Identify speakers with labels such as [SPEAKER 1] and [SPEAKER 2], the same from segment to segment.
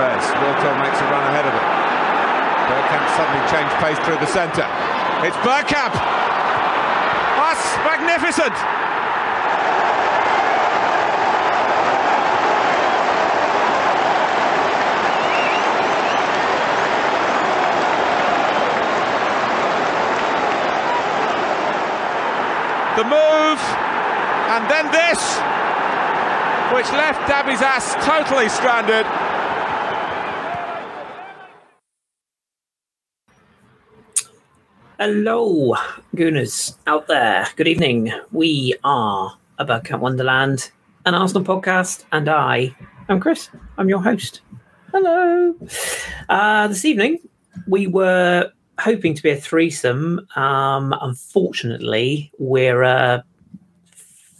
[SPEAKER 1] Pires. Makes a run ahead of him. Bergkamp suddenly changed pace through the centre. It's Bergkamp. That's magnificent. The move, and then this, which left Dabizas totally stranded.
[SPEAKER 2] Hello, Gooners out there. Good evening. We are a Bergkamp Wonderland, an Arsenal podcast, and I am Kris. I'm your host. Hello. Uh, this evening, we were hoping to be a threesome. Um, unfortunately, we're a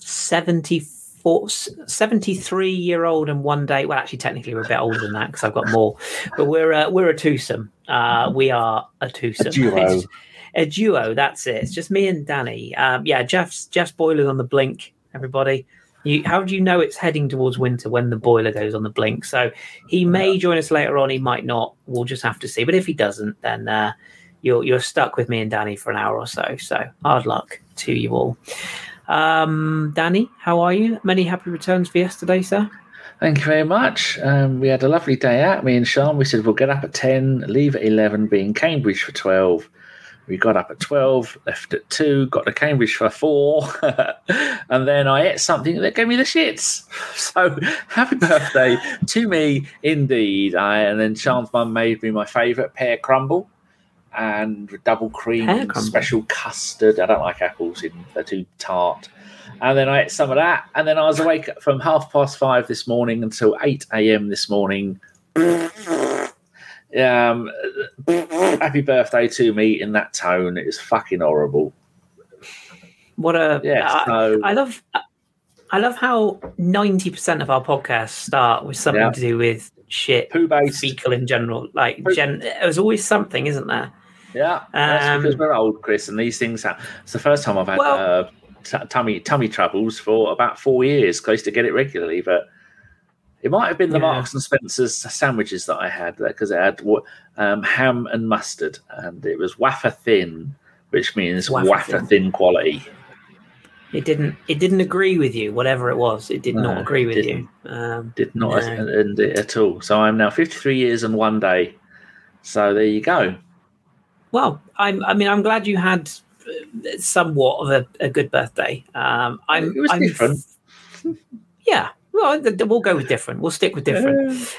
[SPEAKER 2] 74, 73 year old and one day. Well, actually, technically, we're a bit older than that because I've got more. But we're a, we're a twosome. Uh, we are a twosome.
[SPEAKER 3] A duo.
[SPEAKER 2] A duo. That's it. It's just me and Danny. Um, yeah, Geoff's Geoff's boiler's on the blink. Everybody, you, how do you know it's heading towards winter when the boiler goes on the blink? So he may join us later on. He might not. We'll just have to see. But if he doesn't, then uh, you're you're stuck with me and Danny for an hour or so. So hard luck to you all. Um, Danny, how are you? Many happy returns for yesterday, sir.
[SPEAKER 3] Thank you very much. Um, we had a lovely day out. Me and Sean, we said we'll get up at 10, leave at 11, be in Cambridge for 12. We got up at 12, left at 2, got to Cambridge for 4, and then I ate something that gave me the shits. So happy birthday to me, indeed. I, and then Sean's mum made me my favourite pear crumble and double cream and special custard. I don't like apples, in, they're too tart. And then I ate some of that, and then I was awake from half past five this morning until 8 a.m. this morning. Um, happy birthday to me in that tone. It's fucking horrible.
[SPEAKER 2] What a
[SPEAKER 3] Yeah,
[SPEAKER 2] I-
[SPEAKER 3] so-
[SPEAKER 2] I love I love how ninety percent of our podcasts start with something
[SPEAKER 3] Yeah.
[SPEAKER 2] to do with shit,
[SPEAKER 3] Poo based.
[SPEAKER 2] fecal in general. Like
[SPEAKER 3] Poo-
[SPEAKER 2] gen, there's always something, isn't there?
[SPEAKER 3] Yeah, that's
[SPEAKER 2] Um,
[SPEAKER 3] because we're old, Kris, and these things happen. It's the first time I've had
[SPEAKER 2] Well-
[SPEAKER 3] uh, t- tummy tummy troubles for about four years. I used to get it regularly, but it might have been the
[SPEAKER 2] Yeah.
[SPEAKER 3] Marks and Spencers sandwiches that I had because it had um, ham and mustard, and it was wafer thin, which means
[SPEAKER 2] Wafer
[SPEAKER 3] wafer,
[SPEAKER 2] thin.
[SPEAKER 3] thin. quality.
[SPEAKER 2] It didn't. It didn't agree with you. Whatever it was, it did
[SPEAKER 3] No,
[SPEAKER 2] not agree with you. Um,
[SPEAKER 3] Did not
[SPEAKER 2] No.
[SPEAKER 3] end it at all. So I'm now 53 years and one day. So there you go.
[SPEAKER 2] well, I'm. I mean, I'm glad you had uh, somewhat of a, a good birthday. Um, I'm.
[SPEAKER 3] It was
[SPEAKER 2] I'm,
[SPEAKER 3] different.
[SPEAKER 2] Yeah. Well, we'll go with different. We'll stick with different.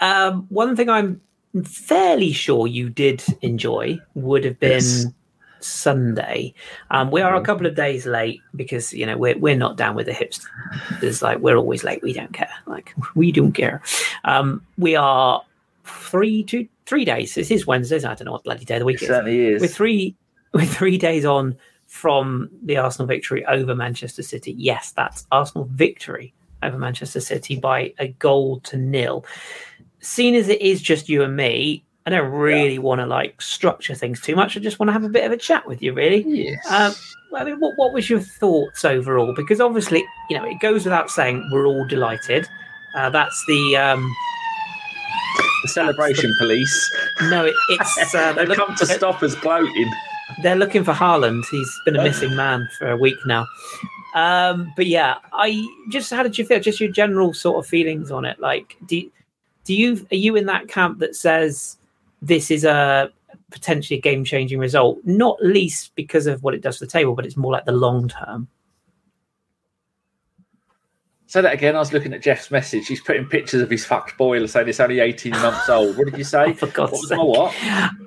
[SPEAKER 2] Um, one thing I'm fairly sure you did enjoy would have been
[SPEAKER 3] Yes.
[SPEAKER 2] Sunday. Um, we are a
[SPEAKER 3] Mhm.
[SPEAKER 2] couple of days late because you know we're we're not down with the hips. It's like we're always late. We don't care. Like we don't care. Um, we are three two three days. This is Wednesdays. I don't know what bloody day of the week
[SPEAKER 3] It
[SPEAKER 2] is.
[SPEAKER 3] certainly is.
[SPEAKER 2] We're three we're three days on from the Arsenal victory over Manchester City. Yes, that's Arsenal victory over Manchester City by a goal to nil. Seen as it is just you and me, I don't really want to like structure things too much. I just want to have a bit of a chat with you, really.
[SPEAKER 3] yes.
[SPEAKER 2] Um, I mean, what, what was your thoughts overall? Because obviously, you know, it goes without saying we're all delighted. Uh, that's the um,
[SPEAKER 3] the celebration police
[SPEAKER 2] no, it, it's uh,
[SPEAKER 3] they've come to stop us gloating.
[SPEAKER 2] They're looking for Haaland. He's been a missing man for a week now. Um, but yeah, I just how did you feel? Just your general sort of feelings on it. Like, do do you are you in that camp that says this is a potentially game changing result? Not least because of what it does for the table, but it's more like the long term.
[SPEAKER 3] Say that again. I was looking at Geoff's message. He's putting pictures of his fucked boiler saying it's only 18 months old. What did you say?
[SPEAKER 2] For God's
[SPEAKER 3] what was my what?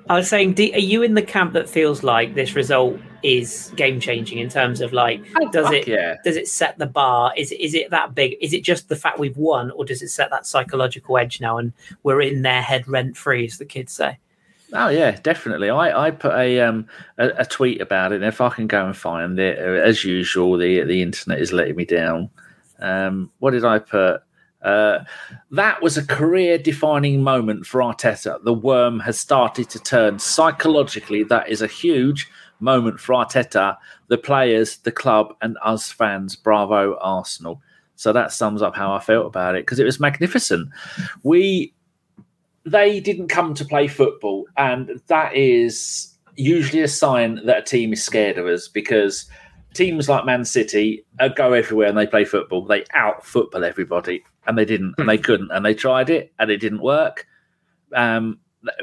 [SPEAKER 2] I was saying, do, are you in the camp that feels like this result is game changing in terms of like, does it
[SPEAKER 3] Yeah.
[SPEAKER 2] does it set the bar? Is is it that big? Is it just the fact we've won, or does it set that psychological edge now and we're in their head rent free, as the kids say?
[SPEAKER 3] Oh yeah, definitely. I, I put a um a, a tweet about it. And if I can go and find it, uh, as usual, the the internet is letting me down. Um, what did I put? Uh, that was a career defining moment for Arteta. The worm has started to turn. Psychologically, that is a huge moment for Arteta, the players, the club, and us fans. Bravo, Arsenal. So that sums up how I felt about it because it was magnificent. We they didn't come to play football, and that is usually a sign that a team is scared of us because teams like Man City uh, go everywhere and they play football. They out football everybody, and they didn't, and they couldn't, and they tried it, and it didn't work. Um,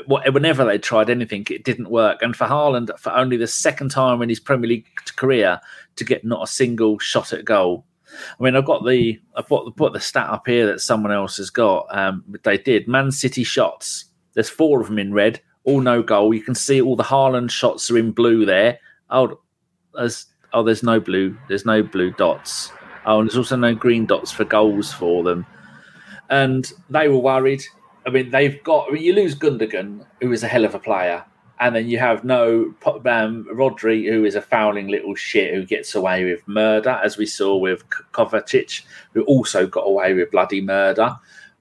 [SPEAKER 3] whenever they tried anything, it didn't work. And for Haaland, for only the second time in his Premier League career to get not a single shot at goal. I mean, I've got the I've put, put the stat up here that someone else has got. Um, they did Man City shots. There's four of them in red, all no goal. You can see all the Haaland shots are in blue there. Oh, there's oh, there's no blue. There's no blue dots. Oh, and there's also no green dots for goals for them. And they were worried. I mean, they've got. I mean, you lose Gundogan, who is a hell of a player, and then you have no um, Rodri, who is a fouling little shit who gets away with murder, as we saw with Kovacic, who also got away with bloody murder.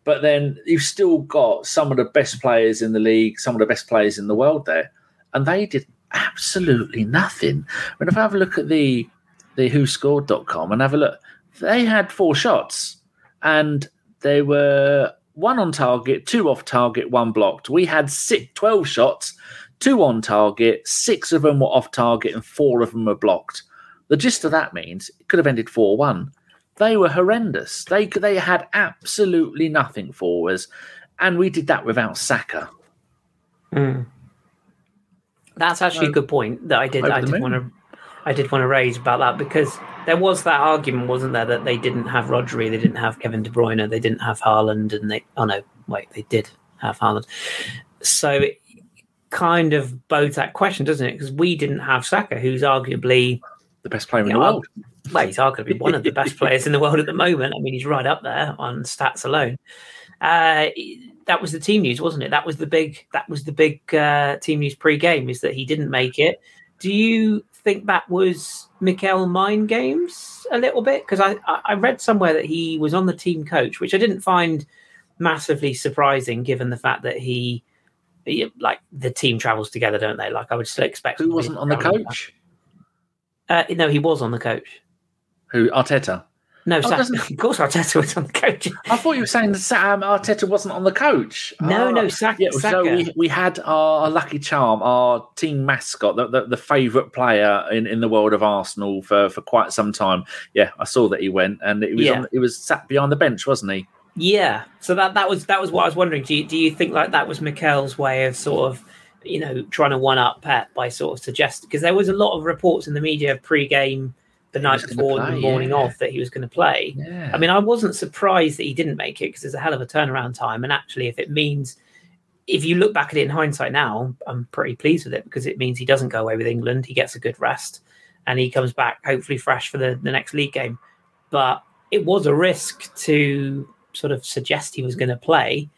[SPEAKER 3] But then you've still got some of the best players in the league, some of the best players in the world there, and they did absolutely nothing. When if I have a look at the the WhoScored.com and have a look, they had four shots, and they were one on target, two off target, one blocked. We had six, 12 shots, two on target, six of them were off target, and four of them were blocked. The gist of that means it could have ended 4 1. They were horrendous. They, they had absolutely nothing for us, and we did that without Saka.
[SPEAKER 2] Mm. That's actually a good point that I did. I did want to. I did want to raise about that because there was that argument, wasn't there, that they didn't have Rodri, they didn't have Kevin De Bruyne, they didn't have Haaland, and they. Oh no, wait, they did have Haaland. So it kind of bodes that question, doesn't it? Because we didn't have Saka, who's arguably
[SPEAKER 3] the best player in the world.
[SPEAKER 2] Well, he's arguably one of the best players in the world at the moment. I mean, he's right up there on stats alone. Uh, that was the team news, wasn't it? That was the big. That was the big uh, team news pre-game. Is that he didn't make it? Do you think that was Mikel mind games a little bit? Because I I read somewhere that he was on the team coach, which I didn't find massively surprising, given the fact that he, he like the team travels together, don't they? Like I would still expect.
[SPEAKER 3] Who wasn't on the coach?
[SPEAKER 2] Uh, no, he was on the coach.
[SPEAKER 3] Who Arteta?
[SPEAKER 2] No, oh, of course Arteta was on the coach.
[SPEAKER 3] I thought you were saying that Sam um, Arteta wasn't on the coach.
[SPEAKER 2] No, oh, no, ah. Saka.
[SPEAKER 3] Yeah, so we, we had our lucky charm, our team mascot, the, the, the favourite player in, in the world of Arsenal for, for quite some time. Yeah, I saw that he went, and it was yeah. on, it was sat behind the bench, wasn't he?
[SPEAKER 2] Yeah. So that that was that was what I was wondering. Do you, do you think like that was Mikel's way of sort of you know trying to one up Pep by sort of suggesting because there was a lot of reports in the media pre-game the night before play, the morning yeah. of that he was going to play. Yeah. I mean, I wasn't surprised that he didn't make it because there's a hell of a turnaround time. And actually, if it means, if you look back at it in hindsight now, I'm pretty pleased with it because it means he doesn't go away with England. He gets a good rest and he comes back hopefully fresh for the, the next league game. But it was a risk to sort of suggest he was going to play.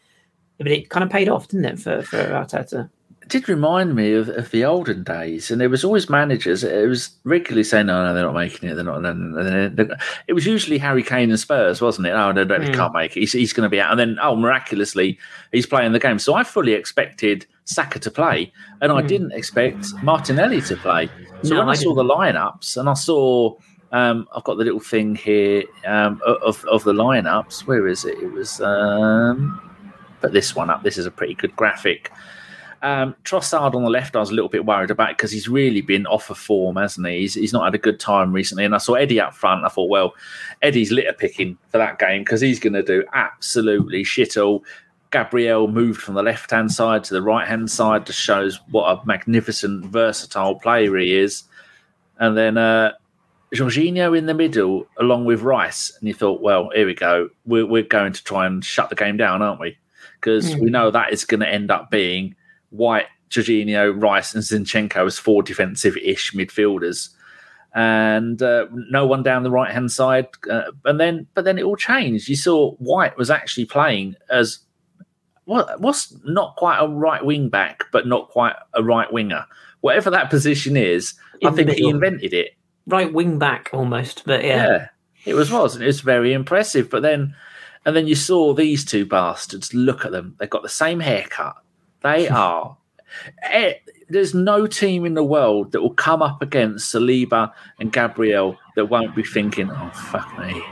[SPEAKER 2] But it kind of paid off, didn't it, for, for Arteta?
[SPEAKER 3] Did remind me of, of the olden days, and there was always managers. It was regularly saying, "No, no, they're not making it. They're not." They're, they're, it was usually Harry Kane and Spurs, wasn't it? Oh, no, no, he mm. can't make it. He's, he's going to be out, and then oh, miraculously, he's playing the game. So I fully expected Saka to play, and mm. I didn't expect Martinelli to play. So no, when I, I saw the lineups, and I saw. Um, I've got the little thing here um, of of the lineups. Where is it? It was um, put this one up. This is a pretty good graphic. Um, Trossard on the left, I was a little bit worried about because he's really been off of form, hasn't he? He's, he's not had a good time recently. And I saw Eddie up front. I thought, well, Eddie's litter picking for that game because he's going to do absolutely shit all. Gabriel moved from the left hand side to the right hand side, just shows what a magnificent, versatile player he is. And then uh, Jorginho in the middle, along with Rice. And you thought, well, here we go. We're, we're going to try and shut the game down, aren't we? Because mm. we know that is going to end up being White, Jorginho, Rice, and Zinchenko as four defensive-ish midfielders, and uh, no one down the right-hand side. Uh, and then, but then it all changed. You saw White was actually playing as what was not quite a right wing back, but not quite a right winger. Whatever that position is, In I think he invented it.
[SPEAKER 2] Right wing back almost, but yeah. yeah,
[SPEAKER 3] it was was and it was very impressive. But then, and then you saw these two bastards. Look at them; they've got the same haircut they are. It, eh, there's no team in the world that will come up against Saliba and Gabriel that won't be thinking, "Oh fuck me."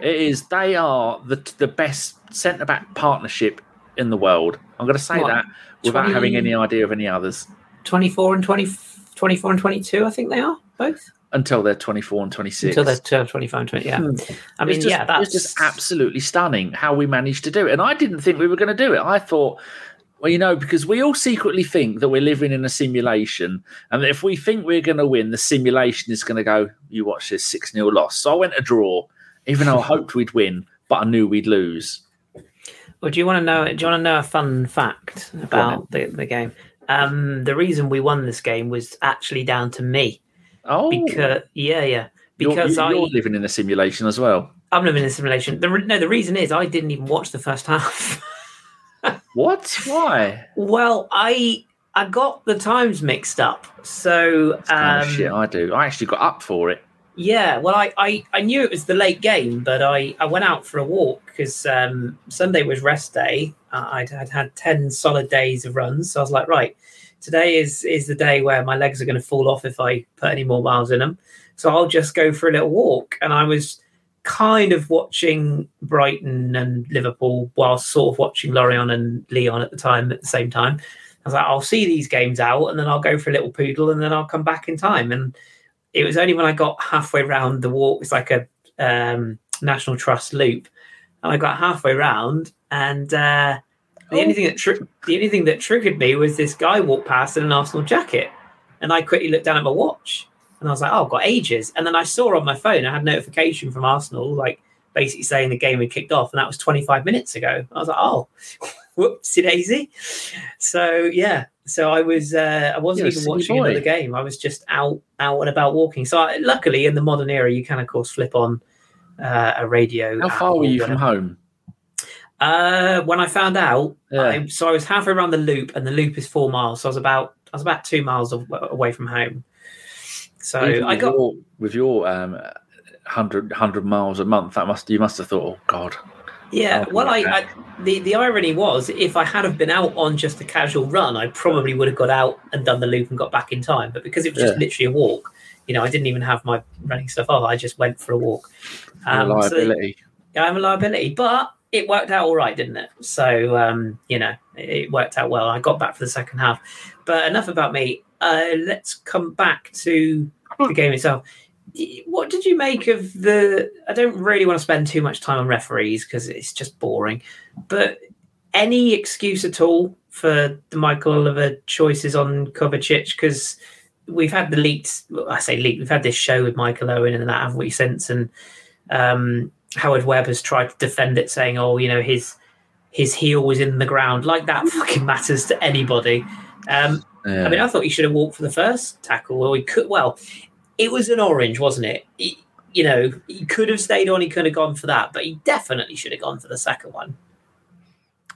[SPEAKER 3] it is. They are the the best centre back partnership in the world. I'm going to say
[SPEAKER 2] What,
[SPEAKER 3] that without
[SPEAKER 2] 20
[SPEAKER 3] having any idea of any others
[SPEAKER 2] 24 and 20, 24 and 22, I think they are both.
[SPEAKER 3] Until they're 24 and 26.
[SPEAKER 2] Until they're turn 25 and 20. Yeah.
[SPEAKER 3] Hmm.
[SPEAKER 2] I mean,
[SPEAKER 3] just,
[SPEAKER 2] yeah, that's
[SPEAKER 3] just absolutely stunning how we managed to do it. And I didn't think we were going to do it. I thought, well, you know, because we all secretly think that we're living in a simulation, and that if we think we're going to win, the simulation is going to go, you watch this 6 0 loss. So I went a draw, even though I hoped we'd win, but I knew we'd lose.
[SPEAKER 2] Well, do you want to know? Do you want to know a fun fact about the, the game? Um, the reason we won this game was actually down to me
[SPEAKER 3] Oh,
[SPEAKER 2] because yeah, yeah.
[SPEAKER 3] you're,
[SPEAKER 2] Because
[SPEAKER 3] you're
[SPEAKER 2] I
[SPEAKER 3] living in a simulation as well.
[SPEAKER 2] I'm living in a simulation. The no, the reason is I didn't even watch the first half.
[SPEAKER 3] What? Why?
[SPEAKER 2] well, I I got the times mixed up. So
[SPEAKER 3] kind
[SPEAKER 2] um,
[SPEAKER 3] of shit I do. I actually got up for it.
[SPEAKER 2] Yeah, well, I, I, I knew it was the late game, but I, I went out for a walk because um, Sunday was rest day. Uh, I'd, I'd had 10 solid days of runs. So I was like, right, today is, is the day where my legs are going to fall off if I put any more miles in them. So I'll just go for a little walk. And I was kind of watching Brighton and Liverpool while sort of watching Lorient and Lyon at the time at the same time. I was like, I'll see these games out and then I'll go for a little poodle and then I'll come back in time. And it was only when I got halfway round the walk, it's like a um, National Trust loop, and I got halfway round, and uh, the
[SPEAKER 3] Oh.
[SPEAKER 2] only thing that tri- the only thing that triggered me was this guy walked past in an Arsenal jacket, and I quickly looked down at my watch, and I was like, "Oh, I've got ages," and then I saw on my phone I had notification from Arsenal, like basically saying the game had kicked off, and that was 25 minutes ago. I was like, "Oh, whoopsie daisy!" So yeah, so I was uh, I wasn't
[SPEAKER 3] You're
[SPEAKER 2] even watching
[SPEAKER 3] boy.
[SPEAKER 2] another game. I was just out out and about walking. So I, luckily, in the modern era, you can of course flip on uh, a radio.
[SPEAKER 3] How far were you from home?
[SPEAKER 2] Uh, when I found out,
[SPEAKER 3] Yeah.
[SPEAKER 2] I, so I was halfway around the loop, and the loop is four miles. So I was about I was about two miles away from home. So
[SPEAKER 3] Even
[SPEAKER 2] I got
[SPEAKER 3] your, with your um, 100, 100 miles a month. That must you must have thought, oh god.
[SPEAKER 2] Yeah, well, I, I the the irony was, if I had have been out on just a casual run, I probably would have got out and done the loop and got back in time. But because it was just
[SPEAKER 3] Yeah.
[SPEAKER 2] literally a walk, you know, I didn't even have my running stuff off. I just went for a walk. Um, so-
[SPEAKER 3] Reliability.
[SPEAKER 2] yeah, I'm a liability, but it worked out all right, didn't it? So um, you know, it, it worked out well. I got back for the second half. But enough about me. Uh, let's come back to the game itself. What did you make of the? I don't really want to spend too much time on referees because it's just boring. But any excuse at all for the Michael Oliver choices on Kovacic? Because we've had the leaked. I say leaked. We've had this show with Michael Owen and that, haven't we? Since and um, Howard Webb has tried to defend it, saying, "Oh, you know, his his heel was in the ground." Like that fucking matters to anybody. Um,
[SPEAKER 3] Yeah.
[SPEAKER 2] I mean, I thought he should have walked for the first tackle, or he could. Well, it was an orange, wasn't it? He, you know, he could have stayed on. He could have gone for that, but he definitely should have gone for the second one.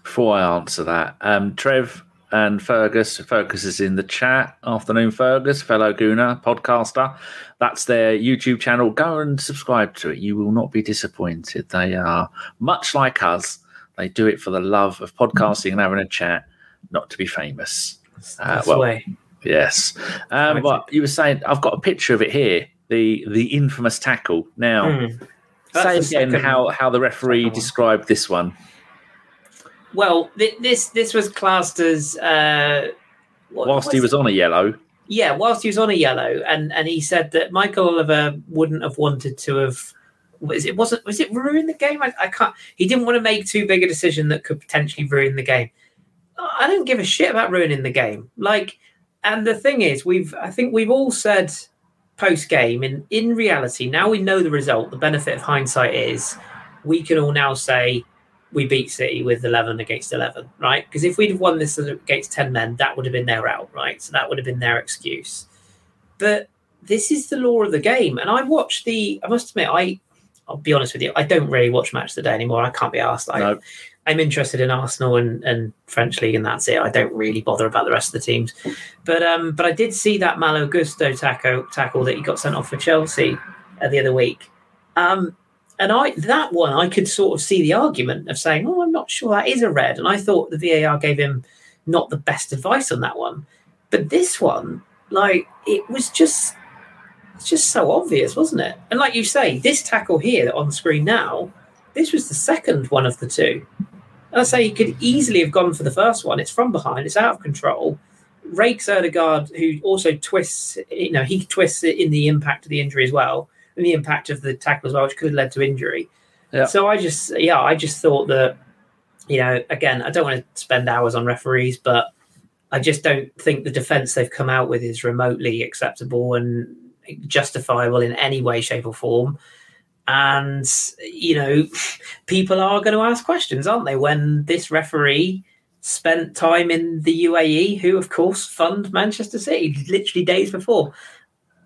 [SPEAKER 3] Before I answer that, um, Trev and Fergus, Fergus is in the chat. Afternoon, Fergus, fellow Gooner, podcaster. That's their YouTube channel. Go and subscribe to it. You will not be disappointed. They are much like us. They do it for the love of podcasting and having a chat, not to be famous. Uh, well,
[SPEAKER 2] way.
[SPEAKER 3] Yes. Um, but you were saying, I've got a picture of it here. The the infamous tackle. Now.
[SPEAKER 2] That's
[SPEAKER 3] say again how how the referee described this one.
[SPEAKER 2] Well, th- this this was classed as uh, what-
[SPEAKER 3] Whilst he was on a yellow,
[SPEAKER 2] yeah, whilst he was on a yellow, and and he said that Michael Oliver wouldn't have wanted to have. Was it wasn't was it ruin the game? I, I can't. He didn't want to make too big a decision that could potentially ruin the game. I don't give a shit about ruining the game. Like, and the thing is, we've I think we've all said post game. In in reality, now we know the result. The benefit of hindsight is we can all now say we beat City with 11 against 11, right? Because if we'd have won this against 10 men, that would have been their out, right? So that would have been their excuse. But this is the law of the game. And I watched the, I must admit, I, I'll be honest with you, I don't really watch Match of the Day anymore. I can't be asked. I,
[SPEAKER 3] No.
[SPEAKER 2] I'm interested in Arsenal and, and French League, and that's it. I don't really bother about the rest of the teams. But um, but I did see that Malo Gusto tackle, tackle that he got sent off for Chelsea uh, the other week. Um, and I that one I could sort of see the argument of saying, "Oh, I'm not sure that is a red," and I thought the VAR gave him not the best advice on that one. But this one, like, it was just it's just so obvious, wasn't it? And like you say, this tackle here on screen now, this was the second one of the two. And I say he could easily have gone for the first one. It's from behind. It's out of control. Rakes Odegaard, who also twists, you know, he twists it in the impact of the injury as well, and the impact of the tackle as well, which could have led to injury.
[SPEAKER 3] Yeah.
[SPEAKER 2] So I just, yeah, I just thought that, you know, again, I don't want to spend hours on referees, but I just don't think the defence they've come out with is remotely acceptable and justifiable in any way, shape, or form. And, you know, people are going to ask questions, aren't they, when this referee spent time in the UAE, who, of course, fund Manchester City literally days before.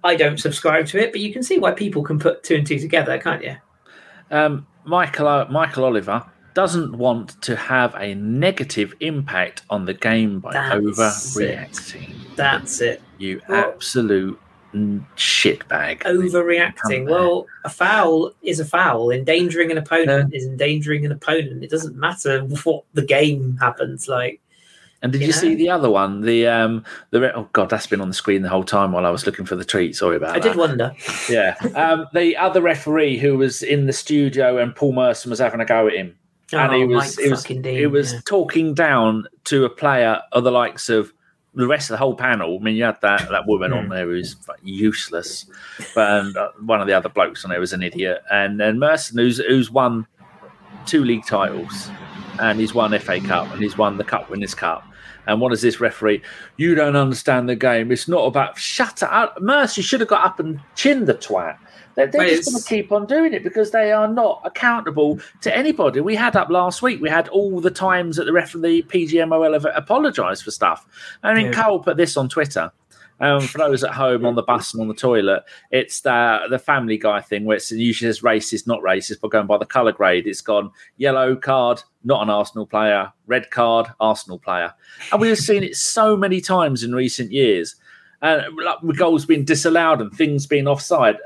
[SPEAKER 2] I don't subscribe to it, but you can see why people can put two and two together, can't you?
[SPEAKER 3] Um, Michael Michael Oliver doesn't want to have a negative impact on the game by
[SPEAKER 2] That's
[SPEAKER 3] overreacting.
[SPEAKER 2] That's it.
[SPEAKER 3] You
[SPEAKER 2] Well-
[SPEAKER 3] absolute shitbag.
[SPEAKER 2] Overreacting. Well, a foul is a foul. Endangering an opponent is endangering an opponent. It doesn't matter what the game happens like.
[SPEAKER 3] And did
[SPEAKER 2] you
[SPEAKER 3] you,
[SPEAKER 2] know?
[SPEAKER 3] see the other one? The um the re- oh god, that's been on the screen the whole time while I was looking for the treat. Sorry about
[SPEAKER 2] I
[SPEAKER 3] that.
[SPEAKER 2] I did wonder.
[SPEAKER 3] Yeah. Um, the other referee who was in the studio and Paul Merson was having a go at him. and
[SPEAKER 2] oh,
[SPEAKER 3] he was
[SPEAKER 2] Mike
[SPEAKER 3] it was
[SPEAKER 2] fucking Dean,
[SPEAKER 3] it was
[SPEAKER 2] yeah.
[SPEAKER 3] talking down to a player of the likes of the rest of the whole panel. I mean, you had that that woman
[SPEAKER 2] Hmm.
[SPEAKER 3] on there who's like, useless, but and, uh, one of the other blokes on there was an idiot, and then Merson who's who's won two league titles, and he's won FA Cup and he's won the Cup Winners' Cup. And what is this referee? You don't understand the game. It's not about shut up. Mercy should have got up and chinned the twat. They're, they're just going to keep on doing it because they are not accountable to anybody. We had up last week. We had all the times that the ref the PGMOL have apologised for stuff. I mean,
[SPEAKER 2] Yeah.
[SPEAKER 3] Cole put this on Twitter. Um, for those at home on the bus and on the toilet, it's the the Family Guy thing where it's, usually says racist, not racist, but going by the colour grade. It's gone yellow card, not an Arsenal player, red card, Arsenal player, and we've seen it so many times in recent years. And with goals being disallowed and things being offside,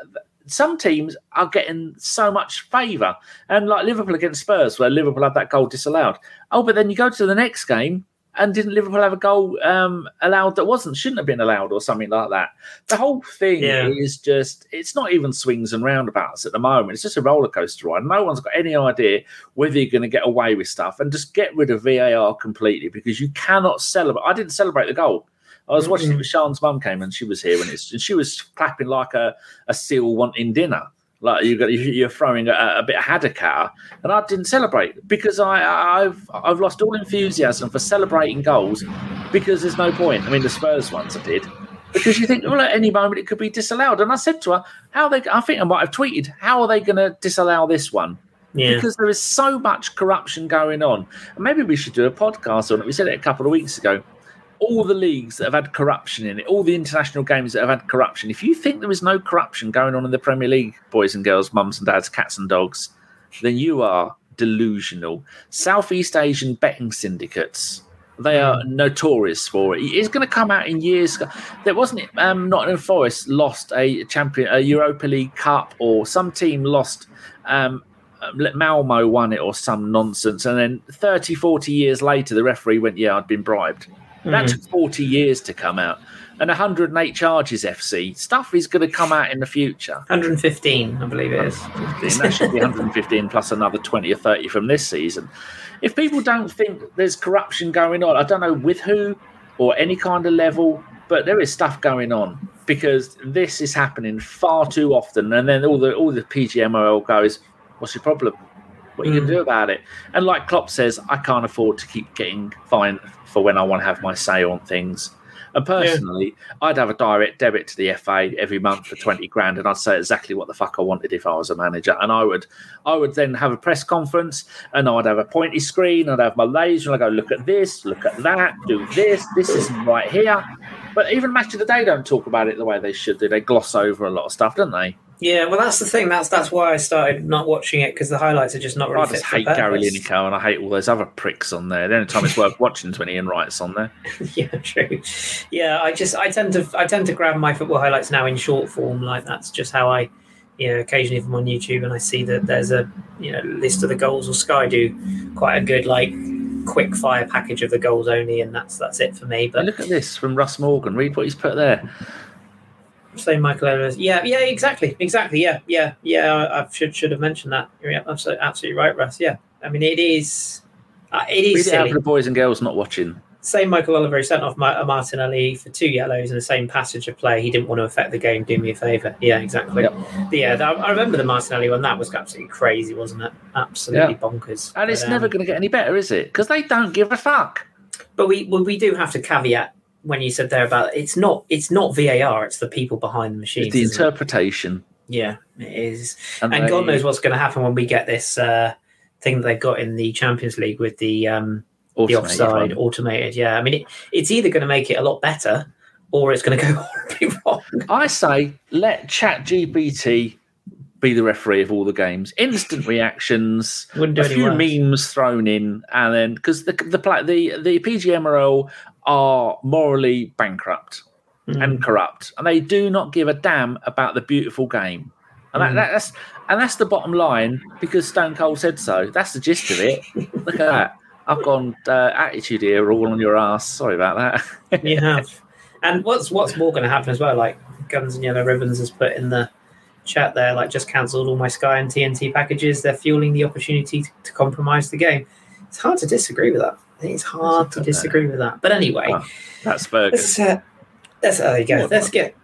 [SPEAKER 3] some teams are getting so much favour. And like Liverpool against Spurs, where Liverpool had that goal disallowed. Oh, but then you go to the next game and didn't Liverpool have a goal um, allowed that wasn't shouldn't have been allowed or something like that? The whole thing
[SPEAKER 2] Yeah.
[SPEAKER 3] is just it's not even swings and roundabouts at the moment. It's just a roller coaster ride. No one's got any idea whether you're going to get away with stuff and just get rid of VAR completely because you cannot celebrate. I didn't celebrate the goal. I was watching it with Sean's mum came and she was here and it's and she was clapping like a, a seal wanting dinner. Like you got you're throwing a, a bit of haddock at her, and I didn't celebrate because I I've I've lost all enthusiasm for celebrating goals because there's no point. I mean the Spurs ones I did because you think well at any moment it could be disallowed, and I said to her how they I think I might have tweeted how are they going to disallow this one
[SPEAKER 2] Yeah.
[SPEAKER 3] because there is so much corruption going on. And maybe we should do a podcast on it. We said it a couple of weeks ago. All the leagues that have had corruption in it, all the international games that have had corruption. If you think there is no corruption going on in the Premier League, boys and girls, mums and dads, cats and dogs, then you are delusional. Southeast Asian betting syndicates. They are notorious for it. It's going to come out in years. There wasn't it. Um, Nottingham Forest lost a champion, a Europa League Cup, or some team lost um, Malmo won it or some nonsense. And then 30, 40 years later, the referee went, Yeah, I'd been bribed. That hmm. took 40 years to come out. And 108 charges, FC. Stuff is going to come out in the future.
[SPEAKER 2] 115, I believe it is.
[SPEAKER 3] 15. That should be 115 plus another 20 or 30 from this season. If people don't think there's corruption going on, I don't know with who or any kind of level, but there is stuff going on because this is happening far too often. And then all the all the PGMOL goes, "What's your problem? What are you going to hmm. do about it?" And like Klopp says, I can't afford to keep getting fined for when I want to have my say on things. And personally, I'd have a direct debit to the FA every month for twenty grand, and I'd say exactly what the fuck I wanted if I was a manager. And I would, I would then have a press conference, and I'd have a pointy screen, I'd have my laser, and I go, look at this, look at that, do this, this isn't right here. But even Match of the Day don't talk about it the way they should do. They gloss over a lot of stuff, don't they?
[SPEAKER 2] Yeah, well, that's the thing. That's that's why I started not watching it because the highlights are just not really
[SPEAKER 3] I just hate Gary. Lineker, and I hate all those other pricks on there. The only time it's worth watching is when Ian Wright's on there.
[SPEAKER 2] yeah, true. Yeah, I just I tend to I tend to grab my football highlights now in short form. Like that's just how I, you know, occasionally if I'm on YouTube and I see that there's a you know list of the goals or Sky do quite a good like quick fire package of the goals only, and that's that's it for me.
[SPEAKER 3] But
[SPEAKER 2] But
[SPEAKER 3] look at this from Russ Morgan. Read what he's put there.
[SPEAKER 2] say Michael Evans, yeah, yeah, exactly, exactly, yeah, yeah, yeah. I, I should should have mentioned that. You're absolutely absolutely right, Russ. Yeah, I mean it is. Uh, it
[SPEAKER 3] Read
[SPEAKER 2] is
[SPEAKER 3] it out for the boys and girls not watching.
[SPEAKER 2] Same Michael Oliver sent off Martinelli for two yellows in the same passage of play. He didn't want to affect the game. Do me a favour. Yeah, exactly.
[SPEAKER 3] Yep.
[SPEAKER 2] But yeah, that, I remember the Martinelli one. That was absolutely crazy, wasn't it? Absolutely bonkers.
[SPEAKER 3] And it's
[SPEAKER 2] But,
[SPEAKER 3] never
[SPEAKER 2] um,
[SPEAKER 3] going to get any better, is it? Because they don't give a fuck.
[SPEAKER 2] But we well, we do have to caveat when you said there about it's not it's not VAR. It's the people behind the machine.
[SPEAKER 3] It's the
[SPEAKER 2] isn't it?
[SPEAKER 3] interpretation.
[SPEAKER 2] Yeah, it is.
[SPEAKER 3] And,
[SPEAKER 2] And God knows what's going to happen when we get this uh, thing that they've got in the Champions League with the um, the offside
[SPEAKER 3] one.
[SPEAKER 2] automated. Yeah, I mean, it, it's either going to make it a lot better or it's going to go horribly wrong.
[SPEAKER 3] I say let Chat GPT be the referee of all the games. Instant reactions, a few
[SPEAKER 2] worse.
[SPEAKER 3] memes thrown in, and then because the the the the PGMRL are morally bankrupt
[SPEAKER 2] Mm.
[SPEAKER 3] and corrupt, and they do not give a damn about the beautiful game. And that,
[SPEAKER 2] Mm.
[SPEAKER 3] that, that's and that's the bottom line because Stone Cold said so. That's the gist of it. Look at that. I've gone uh, attitude here, all on your ass. Sorry about that.
[SPEAKER 2] you have. And what's what's more going to happen as well? Like Guns and Yellow Ribbons has put in the chat there, like just cancelled all my Sky and TNT packages. They're fueling the opportunity to, to compromise the game. It's hard to disagree with that. I think it's hard to disagree with that. But anyway,
[SPEAKER 3] Oh, That's Fergus.
[SPEAKER 2] let's uh, let's there you go. Let's get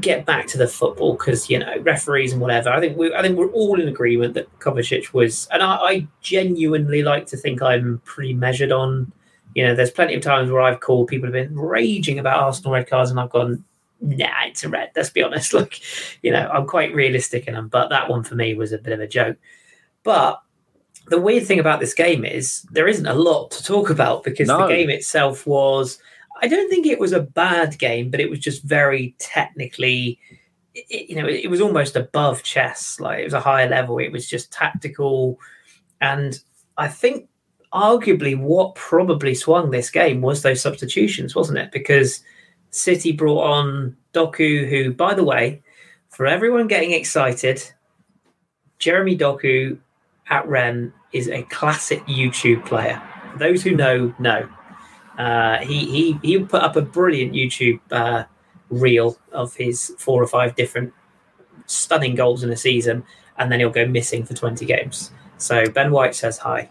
[SPEAKER 2] get back to the football because you know referees and whatever. I think we I think we're all in agreement that Kovacic was, and I, I genuinely like to think I'm pretty measured on. You know, there's plenty of times where I've called people have been raging about Arsenal red cards, and I've gone, nah, it's a red. Let's be honest. Look, you know, I'm quite realistic in them, but that one for me was a bit of a joke. But the weird thing about this game is there isn't a lot to talk about because the game itself was. I don't think it was a bad game, but it was just very technically. It, you know, it was almost above chess. Like it was a higher level. It was just tactical, and I think arguably what probably swung this game was those substitutions, wasn't it? Because City brought on Doku, who, by the way, for everyone getting excited, Jeremy Doku at Rennes is a classic YouTube player. Those who know know. Uh, he he he put up a brilliant YouTube uh, reel of his four or five different stunning goals in a season, and then he'll go missing for twenty games. So Ben White says hi.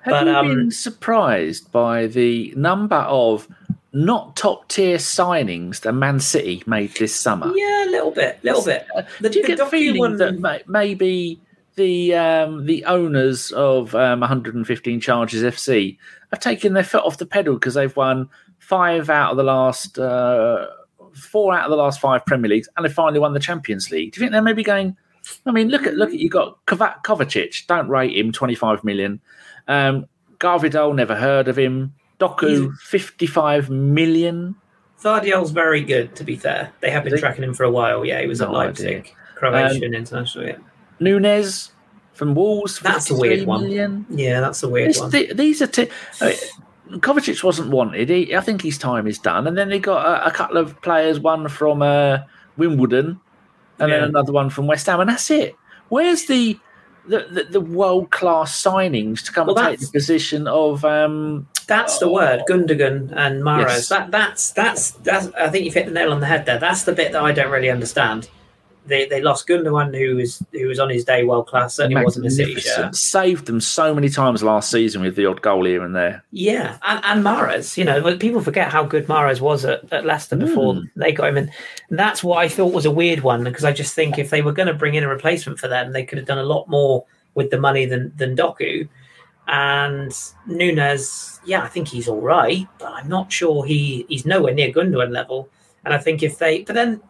[SPEAKER 3] Have
[SPEAKER 2] But,
[SPEAKER 3] you
[SPEAKER 2] um,
[SPEAKER 3] been surprised by the number of not top tier signings that Man City made this summer?
[SPEAKER 2] Yeah, a little bit, little bit. The,
[SPEAKER 3] Do you
[SPEAKER 2] the
[SPEAKER 3] get the feeling
[SPEAKER 2] one-
[SPEAKER 3] that maybe the um, the owners of um, 115 Charges FC have taken their foot off the pedal because they've won five out of the last uh, four out of the last five Premier Leagues and they finally won the Champions League? Do you think they're maybe going? I mean, look at look at you got Kovac- Kovacic. Don't rate him 25 million. Um, Garvidal, never heard of him. Doku, 55 million.
[SPEAKER 2] Gvardiol's very good, to be fair. They have been tracking him for a while. Yeah, he was at
[SPEAKER 3] No
[SPEAKER 2] Leipzig, Croatian international. Yeah.
[SPEAKER 3] Nunez from Wolves,
[SPEAKER 2] That's a weird one.
[SPEAKER 3] million.
[SPEAKER 2] yeah, that's a weird
[SPEAKER 3] It's
[SPEAKER 2] one.
[SPEAKER 3] the- these are t- I mean, Kovacic wasn't wanted. He, I think his time is done. And then they got a, a couple of players, one from uh, Wimbledon, and
[SPEAKER 2] Yeah.
[SPEAKER 3] then another one from West Ham, and that's it. Where's the the, the, the world class signings to come
[SPEAKER 2] Well,
[SPEAKER 3] and take the position of? Um,
[SPEAKER 2] That's the word, Gundogan and Mahrez.
[SPEAKER 3] Yes.
[SPEAKER 2] That that's that's that's. I think you've hit the nail on the head there. That's the bit that I don't really understand. They they lost Gundogan, who was who was on his day world class. Certainly wasn't a City shirt.
[SPEAKER 3] Saved them so many times last season with the odd goal here and there.
[SPEAKER 2] Yeah, and, and Mahrez, you know, people forget how good Mahrez was at, at Leicester before
[SPEAKER 3] Mm.
[SPEAKER 2] they got him in. And that's what I thought was a weird one because I just think if they were going to bring in a replacement for them, they could have done a lot more with the money than than Doku. And Nunes, yeah, I think he's all right, but I'm not sure he he's nowhere near Gundogan level. And I think if they, but then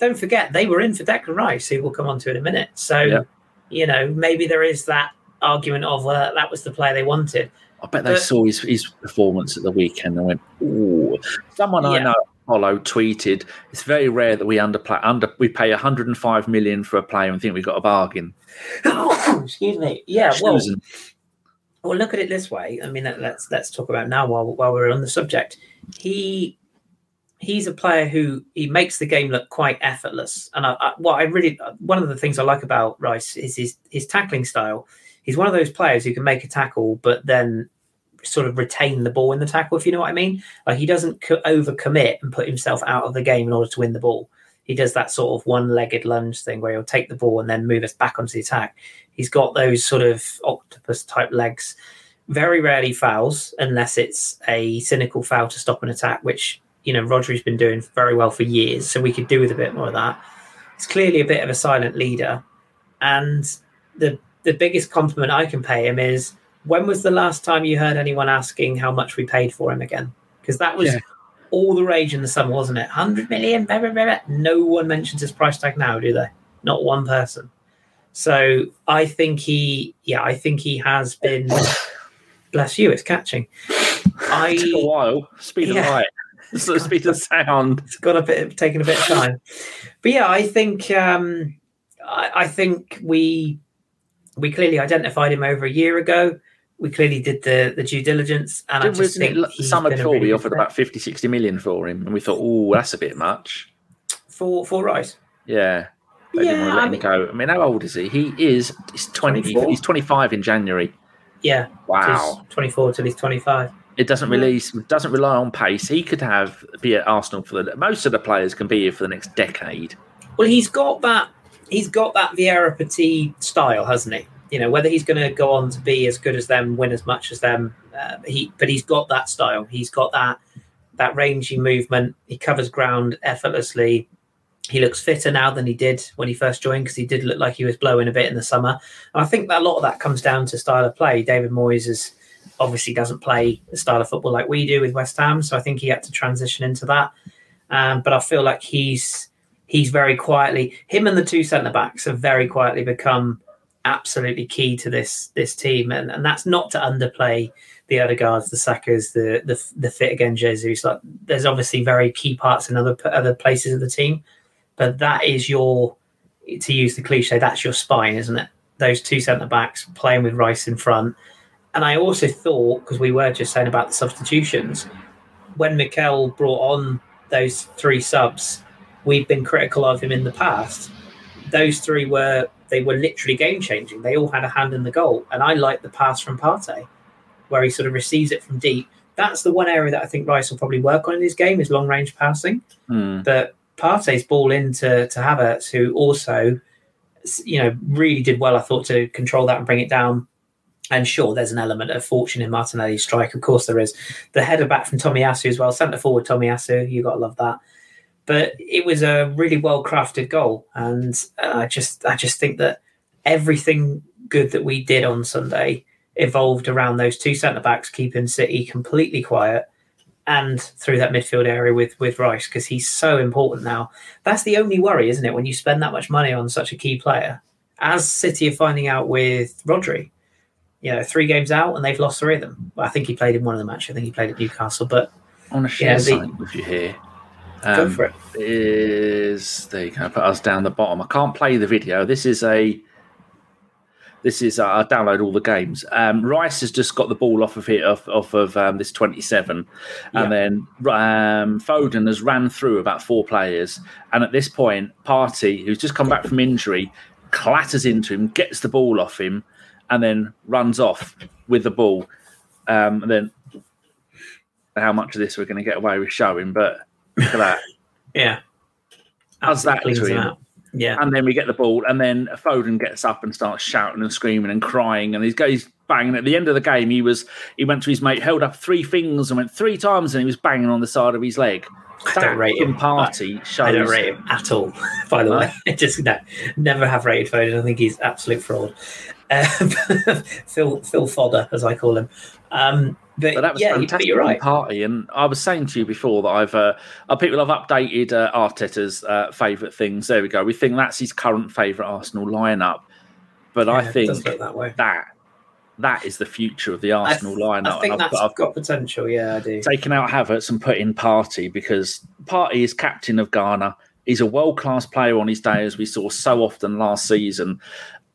[SPEAKER 2] don't forget they were in for Declan Rice, who we'll come on to in a minute. So
[SPEAKER 3] Yeah.
[SPEAKER 2] you know maybe there is that argument of uh, that was the player they wanted.
[SPEAKER 3] I bet they
[SPEAKER 2] But-
[SPEAKER 3] saw his, his performance at the weekend and went, "Ooh." Someone I know, follow, tweeted, "It's very rare that we underplay under we pay 105 million for a player and think we've got a bargain."
[SPEAKER 2] Excuse me. Yeah. Well, well, look at it this way. I mean, let's let's talk about now while while we're on the subject. He he's a player who he makes the game look quite effortless. And I, I, what I really one of the things I like about Rice is his his tackling style. He's one of those players who can make a tackle, but then sort of retain the ball in the tackle. If you know what I mean. Like he doesn't co- overcommit and put himself out of the game in order to win the ball. He does that sort of one-legged lunge thing where he'll take the ball and then move us back onto the attack. He's got those sort of octopus type legs very rarely fouls unless it's a cynical foul to stop an attack, which you know Rodri's been doing very well for years. So we could do with a bit more of that. He's clearly a bit of a silent leader, and the the biggest compliment I can pay him is when was the last time you heard anyone asking how much we paid for him again? Because that was
[SPEAKER 3] Yeah.
[SPEAKER 2] all the rage in the summer, wasn't it? Hundred million. Blah, blah, blah. No one mentions his price tag now, do they? Not one person. So I think he, yeah, I think he has been. bless you, it's catching. I
[SPEAKER 3] Took a while. Speed of
[SPEAKER 2] Yeah.
[SPEAKER 3] light. So speed of sound.
[SPEAKER 2] it's got a bit taken a bit of time but yeah i think um I, I think we we clearly identified him over a year ago we clearly did the the due diligence and i
[SPEAKER 3] Didn't-
[SPEAKER 2] just
[SPEAKER 3] Wasn't
[SPEAKER 2] think
[SPEAKER 3] it the summer before
[SPEAKER 2] really
[SPEAKER 3] we offered about 50, 60 million for him, and we thought, oh, that's a bit much.
[SPEAKER 2] for for rice
[SPEAKER 3] Yeah. They didn't want to let
[SPEAKER 2] I
[SPEAKER 3] him
[SPEAKER 2] mean-
[SPEAKER 3] go. I mean, how old is he? He is he's 20,
[SPEAKER 2] 24.
[SPEAKER 3] he's 25 in January.
[SPEAKER 2] yeah
[SPEAKER 3] Wow.
[SPEAKER 2] he's 24 till he's 25
[SPEAKER 3] It doesn't release doesn't rely on pace. He could have be at Arsenal for the most of the players can be here for the next decade.
[SPEAKER 2] well he's got that he's got that Vieira Petit style hasn't he? You know whether he's going to go on to be as good as them win as much as them uh, he but he's got that style. He's got that that rangy movement. He covers ground effortlessly. He looks fitter now than he did when he first joined because he did look like he was blowing a bit in the summer. And i think that a lot of that comes down to style of play. David moyes is obviously doesn't play the style of football like we do with west ham so i think he had to transition into that um, but i feel like he's he's very quietly him and the two centre backs have very quietly become absolutely key to this this team and, and that's not to underplay the Odegaards, the Sakas, the the the fit again Jesus. Like there's obviously very key parts in other other places of the team, but that is your to use the cliche, that's your spine, isn't it? Those two centre backs playing with Rice in front. And I also thought, because we were just saying about the substitutions, when Mikel brought on those three subs, we've been critical of him in the past. Those three were they were literally game changing. They all had a hand in the goal, and I like the pass from Partey, where he sort of receives it from deep. That's the one area that I think Rice will probably work on in his game is long range passing.
[SPEAKER 3] Hmm.
[SPEAKER 2] But Partey's ball into to Havertz, who also, you know, really did well. I thought to control that and bring it down. And sure, there's an element of fortune in Martinelli's strike. Of course, there is. The header back from Tommy Tomiyasu as well. Centre forward Tommy Tomiyasu, you got to love that. But it was a really well crafted goal, and uh, I just, I just think that everything good that we did on Sunday evolved around those two centre backs, keeping City completely quiet, and through that midfield area with with Rice because he's so important now. That's the only worry, isn't it? When you spend that much money on such a key player, as City are finding out with Rodri. You know, three games out and they've lost three of them. Well, I think he played in one of them actually. I think he played at Newcastle, but
[SPEAKER 3] I want to share
[SPEAKER 2] Yeah, the-
[SPEAKER 3] something with you here.
[SPEAKER 2] go
[SPEAKER 3] Um,
[SPEAKER 2] for it.
[SPEAKER 3] is there you go. Put us down the bottom. I can't play the video. This is a. This is uh, I download all the games. Um, Rice has just got the ball off of it off, off of um, this twenty seven,
[SPEAKER 2] Yeah.
[SPEAKER 3] and then um, Foden has ran through about four players, and at this point, Partey, who's just come back from injury, clatters into him, gets the ball off him, and then runs off with the ball. Um, and then how much of this we're going to get away with showing, but look at that.
[SPEAKER 2] Yeah.
[SPEAKER 3] How's that him?
[SPEAKER 2] Yeah.
[SPEAKER 3] And then we get the ball, and then Foden gets up and starts shouting and screaming and crying, and he's goes banging. At the end of the game, he was he went to his mate, held up three fingers, and went three times, and he was banging on the side of his leg.
[SPEAKER 2] I don't rate him.
[SPEAKER 3] Partey shows.
[SPEAKER 2] I don't rate him at all, by the way. I just no, never have rated Foden. I think he's absolute fraud. Phil Phil Fodder, as I call him. Um, but,
[SPEAKER 3] But that was
[SPEAKER 2] yeah,
[SPEAKER 3] fantastic
[SPEAKER 2] you're right.
[SPEAKER 3] Partey, and I was saying to you before that I've uh, people have updated uh, Arteta's uh, favourite things. There we go. We think that's his current favourite Arsenal lineup, but I
[SPEAKER 2] Yeah, it
[SPEAKER 3] think
[SPEAKER 2] that
[SPEAKER 3] that that is the future of the
[SPEAKER 2] I,
[SPEAKER 3] Arsenal lineup.
[SPEAKER 2] I think
[SPEAKER 3] and I've
[SPEAKER 2] that's
[SPEAKER 3] got- I've
[SPEAKER 2] got potential. Yeah, I do.
[SPEAKER 3] taken out Havertz and put in Partey because Partey is captain of Ghana. He's a world class player on his day, as we saw so often last season.